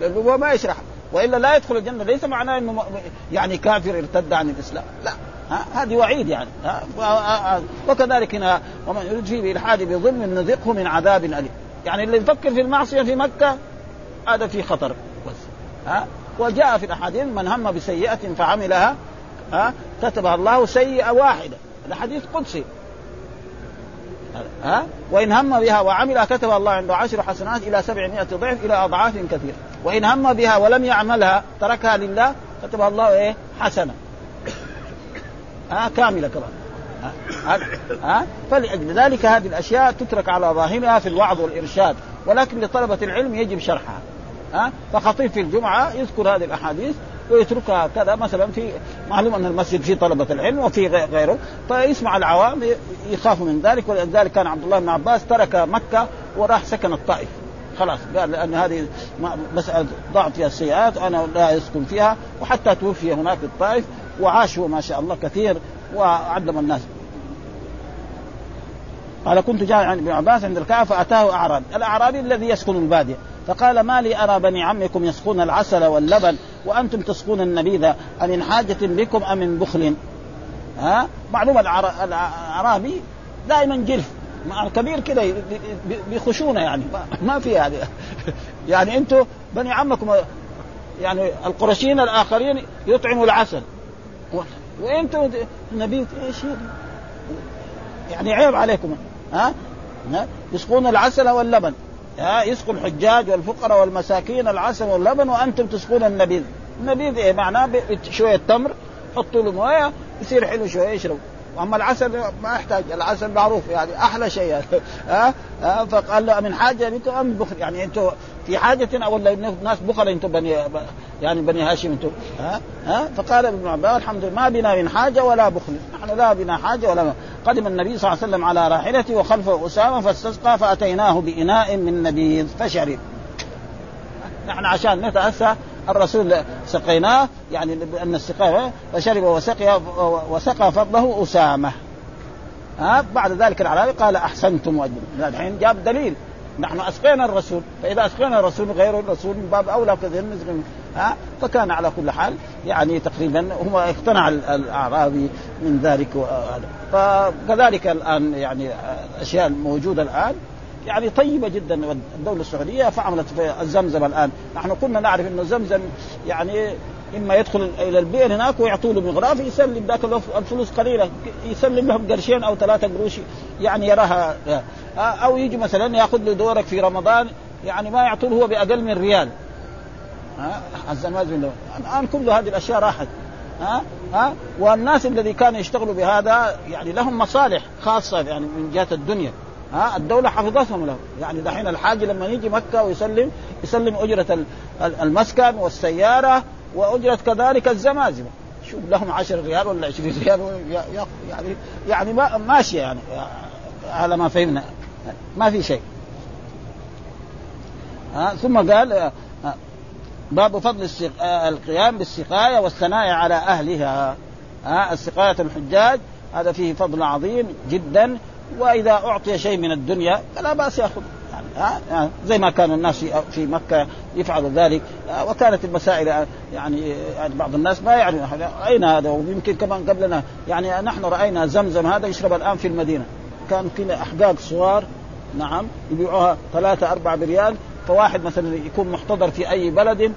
لأنه هو ما يشرح. وإلا لا يدخل الجنة ليس معناه إنه يعني كافر ارتد عن الإسلام. لا. هذه وعيد يعني ها وكذلك هنا ومن فيه بالحاد بظلم نذقه من عذاب أليم. يعني اللي يفكر في المعصية في مكة هذا في خطر. بس ها وجاء في الأحاديث من هم بسيئة فعملها ها كتبها الله سيئة واحدة. الحديث قدسي ها وإن هم بها وعملها كتب الله عنده عشر حسنات إلى سبعمائة ضعف إلى أضعاف كثيرة. وإن هم بها ولم يعملها تركها لله كتبها الله إيه؟ حسنة. ها كاملة كمان. ها, ها فلأجل ذلك هذه الأشياء تترك على ظاهرها في الوعظ والإرشاد ولكن لطلبة العلم يجب شرحها. ها فخطيب في الجمعة يذكر هذه الأحاديث ويتركها كذا مثلا في معلوم أن المسجد فيه طلبة العلم وفي غيره فيسمع العوام يخافوا من ذلك ولذلك كان عبد الله بن عباس ترك مكة وراح سكن الطائف. خلاص قال لأن هذه مسألة ضعت فيها السيئات أنا لا يسكن فيها وحتى توفي هناك الطائف وعاشوا ما شاء الله كثير وعلم الناس قال كنت جاء عند ابن عباس عند الكعبة فأتاه أعرابي، الأعرابي الذي يسكن البادية، فقال ما لي أرى بني عمكم يسقون العسل واللبن وأنتم تسقون النبيذ أمن حاجة بكم أم من بخل؟ ها؟ معلوم الأعرابي دائما جلف مع الكبير كده بخشونه يعني. ما في هذه يعني أنتم بني عمكم يعني القرشيين الآخرين يطعموا العسل. وأنتم النبي إيش يعني عيب عليكم. ها؟ يسقون العسل واللبن. ها؟ يسقوا الحجاج والفقراء والمساكين العسل واللبن وأنتم تسقون النبيذ. النبيذ إيه؟ معناه شوية تمر حطوا له موية يصير حلو شوية يشرب. واما العسل ما يحتاج العسل معروف يعني أحلى شيء يعني. ها؟ ها؟ فقال له من حاجة بكم أم بخل يعني أنتم في حاجة ولا الناس بخل أنتم بني يعني بني هاشم أنتم. ها؟ ها؟ فقال ابن عباس الحمد لله ما بنا من حاجة ولا بخل. نحن لا بنا حاجة ولا قدم النبي صلى الله عليه وسلم على راحلته وخلفه أسامة فاستسقى فأتيناه بإناء من نبيذ فشرب. نحن عشان نتأسى الرسول سقيناه يعني أن السقايه فشرب وسقي وسقى فضله أسامة. ها بعد ذلك العربي قال أحسنتم واجبتم الحين جاب دليل. نحن أسقينا الرسول. فإذا أسقينا الرسول غير الرسول من باب أولى كثير ها فكان على كل حال يعني تقريبا هو اقتنع الأعرابي من ذلك. فكذلك الآن يعني الاشياء الموجوده الآن. يعني طيبة جدا. الدولة السعودية فعملت في الزمزم الآن. نحن كنا نعرف إنه زمزم يعني إما يدخل إلى البئر هناك ويعطوا له مغراف يسلم ذاك الفلوس قليلة يسلم لهم قرشين أو ثلاثة قروش يعني يراها. أو يجي مثلا يأخذ له دورك في رمضان يعني ما يعطوه هو بأقل من ريال. ها؟ الزمازم الآن كل هذه الأشياء راحت. ها؟ ها؟ والناس الذي كانوا يشتغلوا بهذا يعني لهم مصالح خاصة يعني من جهة الدنيا. ها الدولة حفظتهم له. يعني دحين الحاج لما يجي مكة ويسلم يسلم أجرة المسكن والسيارة وأجرة كذلك الزمازمة شوف لهم 10 ريال ولا 20 ريال يعني يعني ما ماشية يعني. على ما فهمنا. ما في شيء. ها ثم قال باب فضل القيام بالسقاية والثناء على أهلها. ها السقاية الحجاج هذا فيه فضل عظيم جدا. وإذا أعطي شيء من الدنيا فلا بأس يأخذ. يعني زي ما كان الناس في مكة يفعلوا ذلك. وكانت المسائل يعني يعني بعض الناس ما يعرف أين هذا؟ ويمكن كمان قبلنا. يعني نحن رأينا زمزم هذا يشرب الآن في المدينة. كان كذا أحقاق صغار نعم يبيعوها ثلاثة أربعة بريال. فواحد مثلا يكون محتضر في أي بلد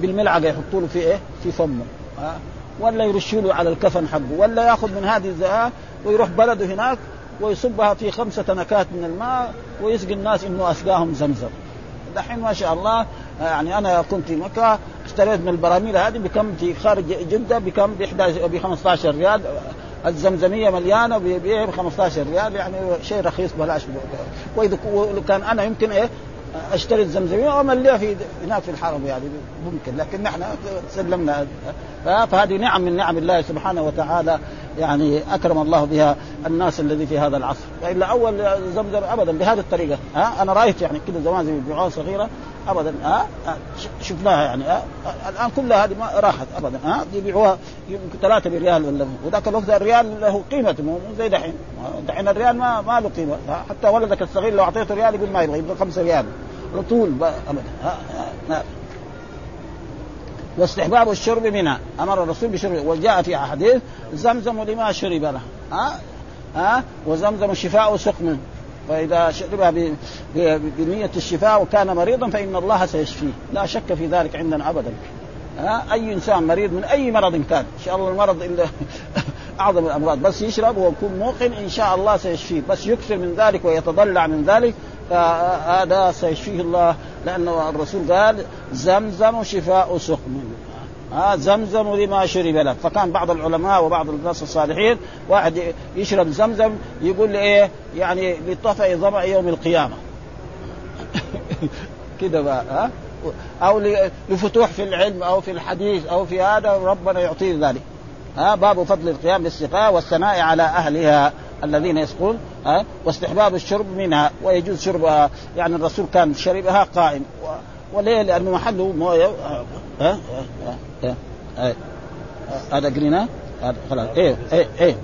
بالملعقة يحطوا له في إيه؟ في فمه. ولا يرشوا له على الكفن حقه ولا يأخذ من هذه الزهاء ويروح بلده هناك ويصبها في خمسة نكات من الماء ويسقي الناس إنه أسقاهم زمزم. دحين ما شاء الله يعني أنا كنت في مكة اشتريت من البراميل هذه بكم في خارج جدة بكم ب 15 ريال. الزمزمية مليانة ب 15 ريال يعني شيء رخيص بلاش واذا كان أنا يمكن إيه أشتري الزمزمية وأمليها في هناك في الحرم يعني ممكن. لكن نحن سلمنا. فهذه نعم من نعم الله سبحانه وتعالى. يعني أكرم الله بها الناس الذي في هذا العصر. والا أول زمزم ابدا بهذه الطريقة. ها؟ أنا رأيت يعني كذا زمان يبيعوها صغيرة ابدا. ها؟ شفناها يعني. ها؟ الآن كلها هذه ما راحت ابدا. ها؟ يبيعوها يمكن ثلاثة بريال ولا وذاك الوقت الريال له قيمته مو زي دحين. دحين الريال ما ما له قيمة. حتى ولدك الصغير لو أعطيته ريال يقول ما يبغى يبغى خمسة ريال. على طول ابدا. ها؟ ها؟ واستحباب الشرب منها. أمر الرسول بشرب وجاء في حديث زمزم لما شرب له. ها؟ ها؟ وزمزم شفاء سقم. فإذا شربها بنية الشفاء وكان مريضا فإن الله سيشفيه. لا شك في ذلك عندنا ابدا. ها؟ أي إنسان مريض من أي مرض كان. إن شاء الله المرض إلا أعظم الأمراض. بس يشرب ويكون موقن إن شاء الله سيشفيه. بس يكثر من ذلك ويتضلع من ذلك. فهذا سيشفيه الله لأنه الرسول قال زمزم شفاء سقم. آه زمزم لما شرب له. فكان بعض العلماء وبعض الناس الصالحين واحد يشرب زمزم يقول لي إيه؟ يعني لطفئ ظمأ يوم القيامة. كده بقى ها أو لفتوح في العلم أو في الحديث أو في هذا ربنا يعطيه ذلك. ها باب فضل القيام بالسقاء والثناء على أهلها. الذين يسقون ها واستحباب الشرب منها ويجوز شربها. يعني الرسول كان شربها قائم. وليه؟ لأنه محله مويه ها هذا قرينا؟ خلاص. إيه إيه إيه.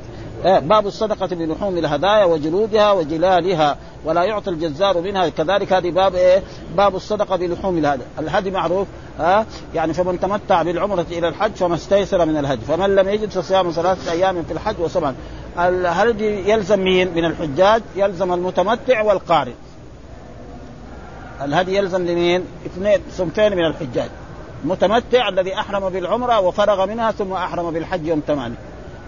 إيه باب الصدقة بلحوم الهدايا وجلودها وجلالها ولا يعطي الجزار منها. كذلك هذه باب إيه؟ باب الصدقة بلحوم الهدي الهدي معروف ها يعني فمن تمتع بالعمرة إلى الحج فما استيسر من الهدي. فمن لم يجد فصيام ثلاثة أيام في الحج وسبعا الهدي يلزم مين؟ من الحجاج يلزم المتمتع والقارئ. الهدي يلزم لمين؟ اثنين صنفين من الحجاج. المتمتع الذي أحرم بالعمرة وفرغ منها ثم أحرم بالحج يوم ثمانية.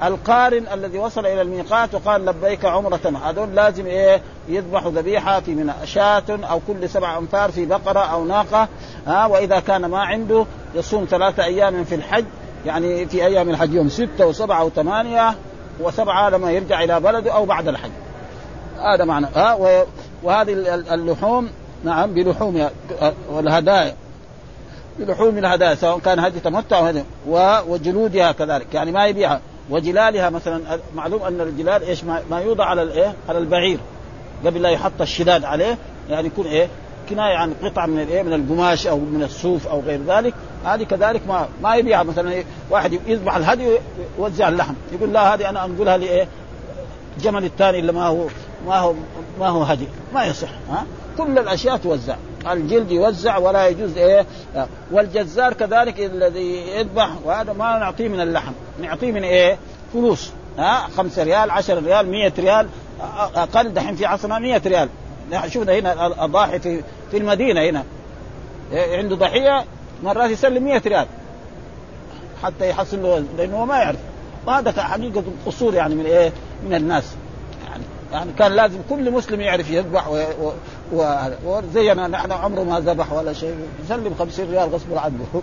القارن الذي وصل إلى الميقات وقال لبيك عمرة هذول لازم إيه؟ يذبحوا ذبيحة في من شاة أو كل سبع امتار في بقرة أو ناقة ها؟ وإذا كان ما عنده يصوم ثلاثة أيام في الحج يعني في أيام الحج يوم ستة وسبعة وثمانية وسبعة لما يرجع إلى بلده أو بعد الحج. هذا معنى. ها وهذه اللحوم نعم بلحوم والهدايا. بلحوم الهدايا سواء كان هدي تمتع أو هدي وجلودها كذلك. يعني ما يبيعها. وجلالها مثلا معلوم أن الجلال إيش؟ ما يوضع على الايه على البعير. قبل لا يحط الشداد عليه يعني يكون إيه؟ كناية عن قطعه من الإيه؟ من القماش أو من الصوف أو غير ذلك. هذه كذلك ما ما يبيعها مثلا إيه؟ واحد يذبح الهدي ويوزع اللحم. يقول لا هذه أنا أنقلها لإيه؟ الجمل الثاني اللي ما هو ما هو ما هو هدي. ما يصح ها؟ كل الأشياء توزع. الجلد يوزع ولا يجوز إيه؟ والجزار كذلك الذي يذبح وهذا ما نعطيه من اللحم. نعطيه من إيه؟ فلوس ها؟ خمسة ريال عشر ريال مية ريال أقل دحين في عصرنا مية ريال. شوفنا هنا الضاحي في في المدينة هنا. عنده ضحية مرات يسلم 100 ريال. حتى يحصل له لأنه هو ما يعرف. وهذا حقيقة قصور يعني من إيه من الناس. يعني يعني كان لازم كل مسلم يعرف يذبح وزينا نحن عمره ما ذبح ولا شيء. يسلم 50 ريال غصب عنه.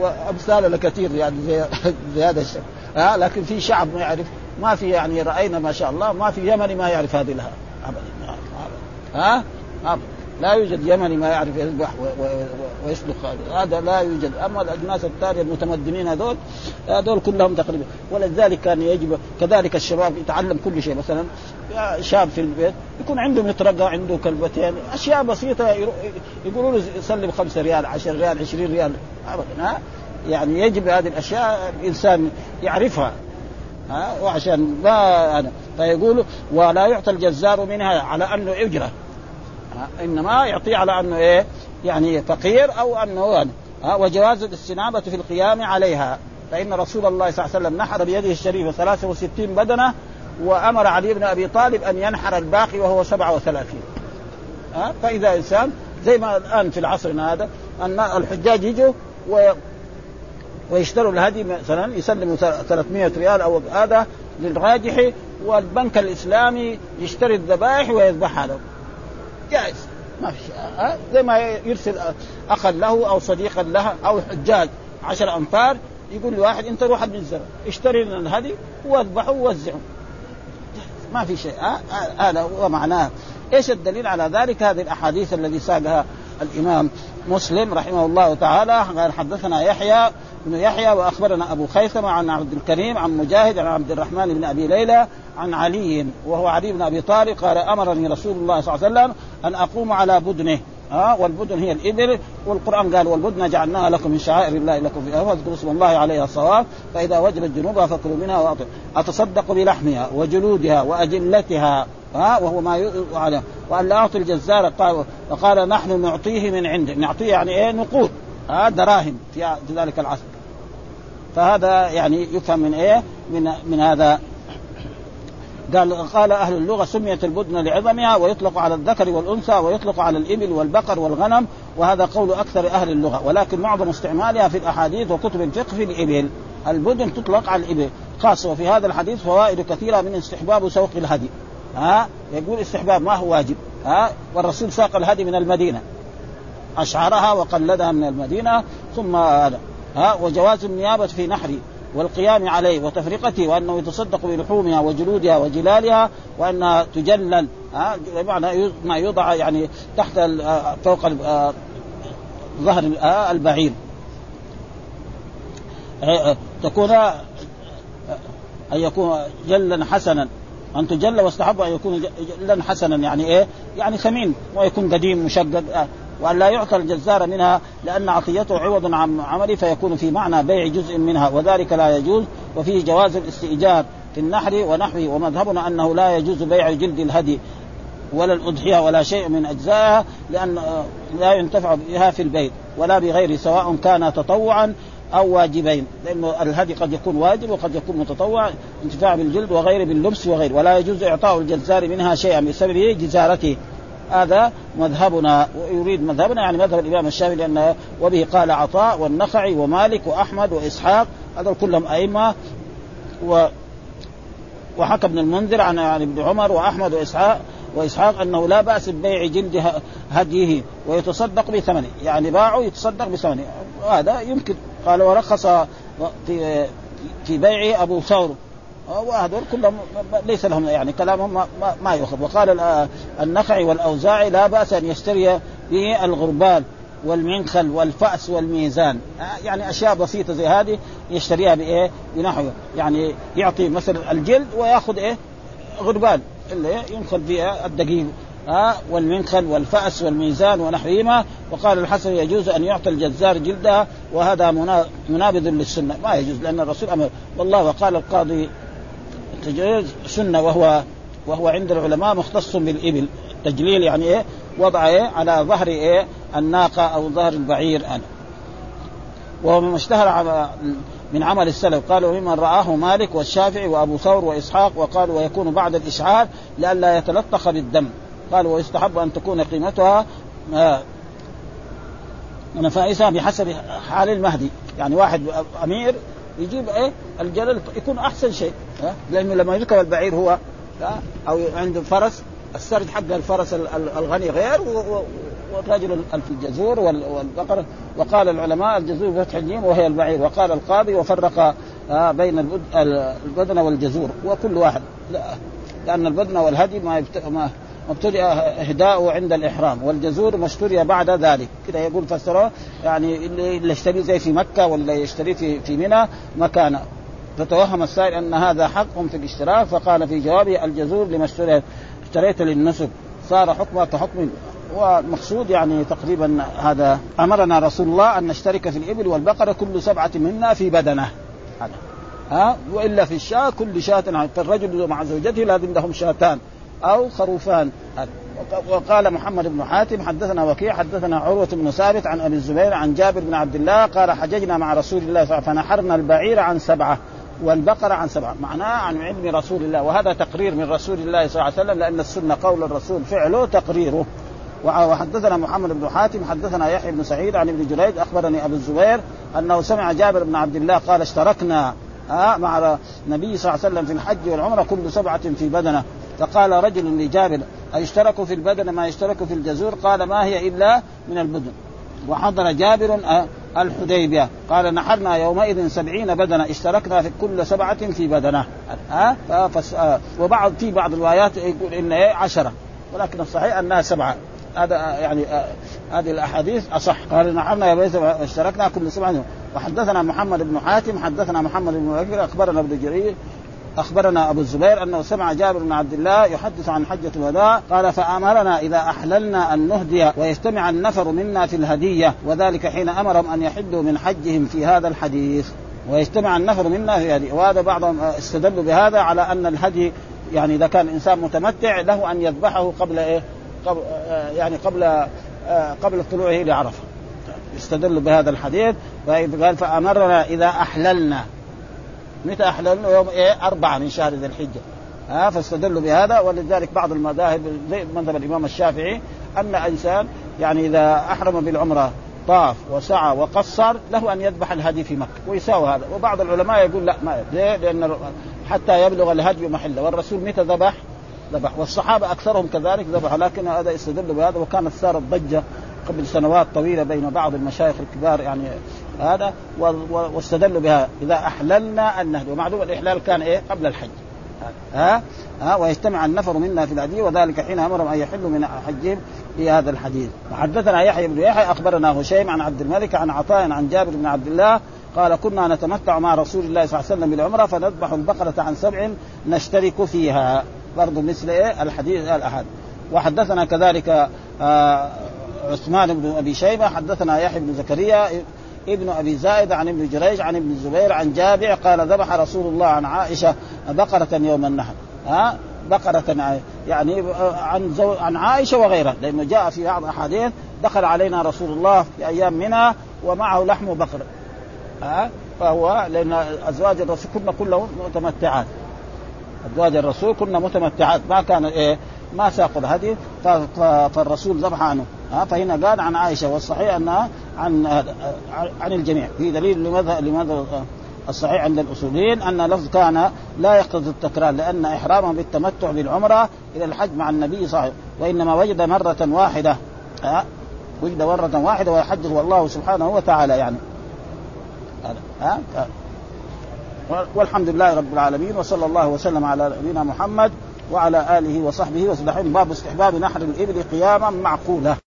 وامثالنا كثير يعني زي, زي هذا الشيء. ها لكن في شعب ما يعرف. ما في يعني رأينا ما شاء الله ما في يمني ما يعرف هذه لها ابدا. ها؟ لا يوجد يمني ما يعرف يذبح ويسلخ هذا لا يوجد. أما الناس الثانية المتمدنين هذول هذول كلهم تقريبا. ولذلك كان يجب كذلك الشباب يتعلم كل شيء. مثلا شاب في البيت يكون عنده مطرقه عنده كلبتين. أشياء بسيطة يقولوا له سلم 5 ريال 10 ريال 20 ريال. ابدا ها؟ يعني يجب هذه الأشياء الإنسان يعرفها. ها؟ وعشان ما أنا. فيقول ولا يعطى الجزار منها على أنه إجرة. إنما يعطيه على أنه إيه؟ يعني فقير أو أنه يعني وجواز الاستنابة في القيام عليها. فإن رسول الله صلى الله عليه وسلم نحر بيده الشريفه 63 بدنة وأمر علي بن أبي طالب أن ينحر الباقي وهو 37 ها فإذا إنسان زي ما الآن في العصر هذا أن الحجاج يجوا ويشتروا الهدي مثلا يسلموا 300 ريال أو هذا للراجح والبنك الإسلامي يشتري الذبائح ويذبحها له جائز. ما في أه؟ زي ما يرسل أخا له أو صديقا له أو حجاج عشر امتار يقول لواحد أنت روح ابن الزرع اشتري لنا الهدي وأذبحه ووزعه. ما في شيء. هذا أه؟ هو معناه. إيش الدليل على ذلك؟ هذه الأحاديث الذي ساقها الإمام مسلم رحمه الله تعالى قال حدثنا يحيى بن يحيى وأخبرنا أبو خيثمه عن عبد الكريم عن مجاهد عن عبد الرحمن بن أبي ليلى عن علي وهو علي بن أبي طالب قال أمرني رسول الله صلى الله عليه وسلم أن أقوم على بدنه. ها والبدن هي الإبل. والقرآن قال والبدن جعلناها لكم من شعائر الله لكم فيها. فاذكروا اسم الله عليها الصواب. فإذا وجبت جنوبها فكلوا منها واطعموا أتصدق بلحمها وجلودها وأجلتها ها وهو ما يعلم وأن لا أعطي الجزار قال نحن نعطيه من عنده. نعطيه يعني إيه؟ نقود ها دراهم في ذلك العصر. فهذا يعني يفهم من إيه؟ من من هذا قال قال أهل اللغة سميت البدن لعظمها ويطلق على الذكر والأنثى ويطلق على الإبل والبقر والغنم وهذا قول أكثر أهل اللغة. ولكن معظم استعمالها في الأحاديث وكتب الفقه في الإبل. البدن تطلق على الإبل. خاصه وفي هذا الحديث فوائد كثيرة من استحباب سوق الهدي. ها؟ يقول استحباب ما هو واجب. ها؟ والرسول ساق الهدي من المدينة. أشعرها وقلدها من المدينة ثم هذا. ها؟ وجواز النيابة في نحره والقيام عليه وتفرقته وأنه يتصدق بلحومها وجلودها وجلالها وانها تجلل ها بمعنى ما يوضع يعني تحت فوق ظهر البعير تكون أن يكون جلا حسنا أن تجل واستحب أن يكون جلا حسنا يعني إيه؟ يعني ثمين ويكون قديم مشقق وأن لا يعطى الجزار منها لأن عطيته عوض عن عمله فيكون في معنى بيع جزء منها وذلك لا يجوز. وفيه جواز الاستئجار في النحر ونحوه ومذهبنا أنه لا يجوز بيع جلد الهدي ولا الأضحية ولا شيء من أجزائها لأن لا ينتفع بها في البيت ولا بغيره سواء كان تطوعا أو واجبين. لأنه الهدي قد يكون واجب وقد يكون متطوع انتفاع بالجلد وغيره باللبس وغيره ولا يجوز إعطاء الجزار منها شيئا بسبب جزارته. هذا مذهبنا ويريد مذهبنا يعني مذهب الإمام الشافعي لأن وبه قال عطاء والنخعي ومالك وأحمد وإسحاق هذول كلهم أئمة. و وحكى ابن المنذر عن عن ابن عمر وأحمد واسحاق وإسحاق أنه لا بأس ببيع جلد هديه ويتصدق بثمنه، يعني باعه يتصدق بثمنه، وهذا يمكن. قال ورخص في في بيع أبو ثور. وهذول كلهم ليس لهم يعني كلامهم ما, ما يؤخذ وقال النخعي والاوزاعي لا بأس أن يشتري به الغربال والمنخل والفأس والميزان. يعني أشياء بسيطة زي هذه يشتريها بإيه؟ بنحو يعني يعطي مثلا الجلد ويأخذ إيه؟ غربال اللي ينخل فيها الدقيق. ها والمنخل والفأس والميزان ونحوهما. وقال الحسن يجوز أن يعطي الجزار جلدها وهذا منابذ للسنة. ما يجوز لأن الرسول أمر. والله وقال القاضي سنة وهو وهو عند العلماء مختص بالإبل. تجليل يعني إيه؟ وضع إيه؟ على ظهر إيه؟ الناقة أو ظهر البعير أنا. وهو مما اشتهر من عمل السلف. قالوا ممن رآه مالك والشافعي وأبو ثور وإسحاق وقالوا ويكون بعد الإشعار لئلا يتلطخ بالدم. قالوا ويستحب أن تكون قيمتها نفائسها بحسب حال المهدي. يعني واحد أمير يجيب إيه؟ الجلل يكون أحسن شيء. لأنه لما يركب البعير هو أو عنده فرس السرج حق الفرس الغني غير والرجل الجزور والبقر. وقال العلماء الجزور بفتح الجيم وهي البعير. وقال القاضي وفرق بين البدن والجزور. وكل واحد. لأن البدن والهدي ما ما ابتدأ اهداؤه عند الإحرام والجزور ما اشتري بعد ذلك. كده يقول فسره يعني اللي يشتري زي في مكة ولا يشتري في في منى مكانه. فتوهم السائل أن هذا حق في الاشتراك فقال في جوابه الجزور لما اشتريت اشتريت للنسب. صار حكمها كحكم والمقصود يعني تقريبا هذا. أمرنا رسول الله أن نشترك في الإبل والبقرة كل سبعة منا في بدنه. هذا. ها؟ وإلا في الشاة كل شاة فالرجل مع زوجته لازم لهم شاتان. أو خروفان. وقال محمد بن حاتم حدثنا وكيع حدثنا عروة بن ثابت عن أبي الزبير عن جابر بن عبد الله قال حججنا مع رسول الله صلى الله عليه وسلم فنحرنا البعير عن سبعة والبقرة عن سبعة. معناه عن علم رسول الله وهذا تقرير من رسول الله صلى الله عليه وسلم لأن السنة قول الرسول فعله تقريره. وحدثنا محمد بن حاتم حدثنا يحيى بن سعيد عن ابن جريج أخبرني أبو الزبير أنه سمع جابر بن عبد الله قال اشتركنا مع النبي صلى الله عليه وسلم في الحج والعمرة كل سبعة في بدنة. فقال رجل لجابر أيشتركوا في البدن ما يشترك في الجزور؟ قال ما هي إلا من البدن. وحضر جابر الحديبية. قال نحرنا يومئذ سبعين بدنة اشتركنا في كل سبعة في بدنة. ها؟ أه؟ وبعض في بعض الروايات يقول إن عشرة ولكن الصحيح أنها سبعة. هذا يعني هذه الأحاديث أصح. قال نحرنا يا بيت اشتركنا كل سبعة. وحدثنا محمد بن حاتم حدثنا محمد بن بكر أخبرنا ابن جرير أخبرنا أبو الزبير أنه سمع جابر بن عبد الله يحدث عن حجة الوداع قال فأمرنا إذا أحللنا أن نهدي ويجتمع النفر منا في الهدية وذلك حين أمرهم أن يحدوا من حجهم في هذا الحديث. ويجتمع النفر منا في هذه وهذا بعضهم استدلوا بهذا على أن الهدي يعني إذا كان إنسان متمتع له أن يذبحه قبل إيه؟ قبل يعني قبل قبل طلوعه لعرفة. استدلوا بهذا الحديث. قال فأمرنا إذا أحللنا. متى أحللنا؟ يوم إيه؟ أربعة من شهر ذي الحجة. ها فاستدلوا بهذا ولذلك بعض المذاهب زي مذهب الإمام الشافعي أن إنسان يعني إذا أحرم بالعمرة طاف وسعى وقصر له أن يذبح الهدي في مكة ويساوي هذا. وبعض العلماء يقول لا ما ليه؟ لأن حتى يبلغ الهدي محله. والرسول متى ذبح؟ ذبح. والصحابة أكثرهم كذلك ذبحوا لكن هذا يستدل بهذا وكانت صارت ضجة قبل سنوات طويلة بين بعض المشايخ الكبار يعني هذا واستدلوا بها. إذا أحللنا النهدي ومعلوم الإحلال كان إيه؟ قبل الحج. ها؟ ها؟ ويجتمع النفر منا في الهدي وذلك حين أمرهم أن يحلوا من حجهم في هذا الحديث. وحدثنا يحيى بن يحيى أخبرنا هشيم عن عبد الملك عن عطاء عن جابر بن عبد الله قال كنا نتمتع مع رسول الله صلى الله عليه وسلم بالعمرة فنذبح البقرة عن سبع نشترك فيها. برضه مثل إيه؟ الحديث الأحد. وحدثنا كذلك آه عثمان بن أبي شيبة حدثنا يحيى بن زكريا ابن أبي زائد عن ابن جريج عن ابن الزبير عن جابع قال ذبح رسول الله عن عائشة بقرة يوم النحر. ها؟ بقرة يعني عن زو... عن عائشة وغيرها. لأنه جاء في بعض الأحاديث دخل علينا رسول الله في أيام منى ومعه لحم بقر. ها؟ فهو لأن أزواج الرسول كنا كلهم متمتعات. أزواج الرسول كنا متمتعات. ما كان إيه ما ساقوا الهدي فالرسول ذبح عنه. ها فهنا قال عن عائشة والصحيح أنها عن عن الجميع. في دليل لماذا لماذا الصحيح عند الأصوليين أن لفظ كان لا يقتضي التكرار لأن احرامه بالتمتع بالعمرة إلى الحج مع النبي وسلم وإنما وجد مرة واحدة ها وجد مرة واحدة ويحج هو الله سبحانه وتعالى يعني. ها والحمد لله رب العالمين وصلى الله وسلم على نبينا محمد وعلى آله وصحبه وسلم باب استحباب نحر الإبل قياما معقولة.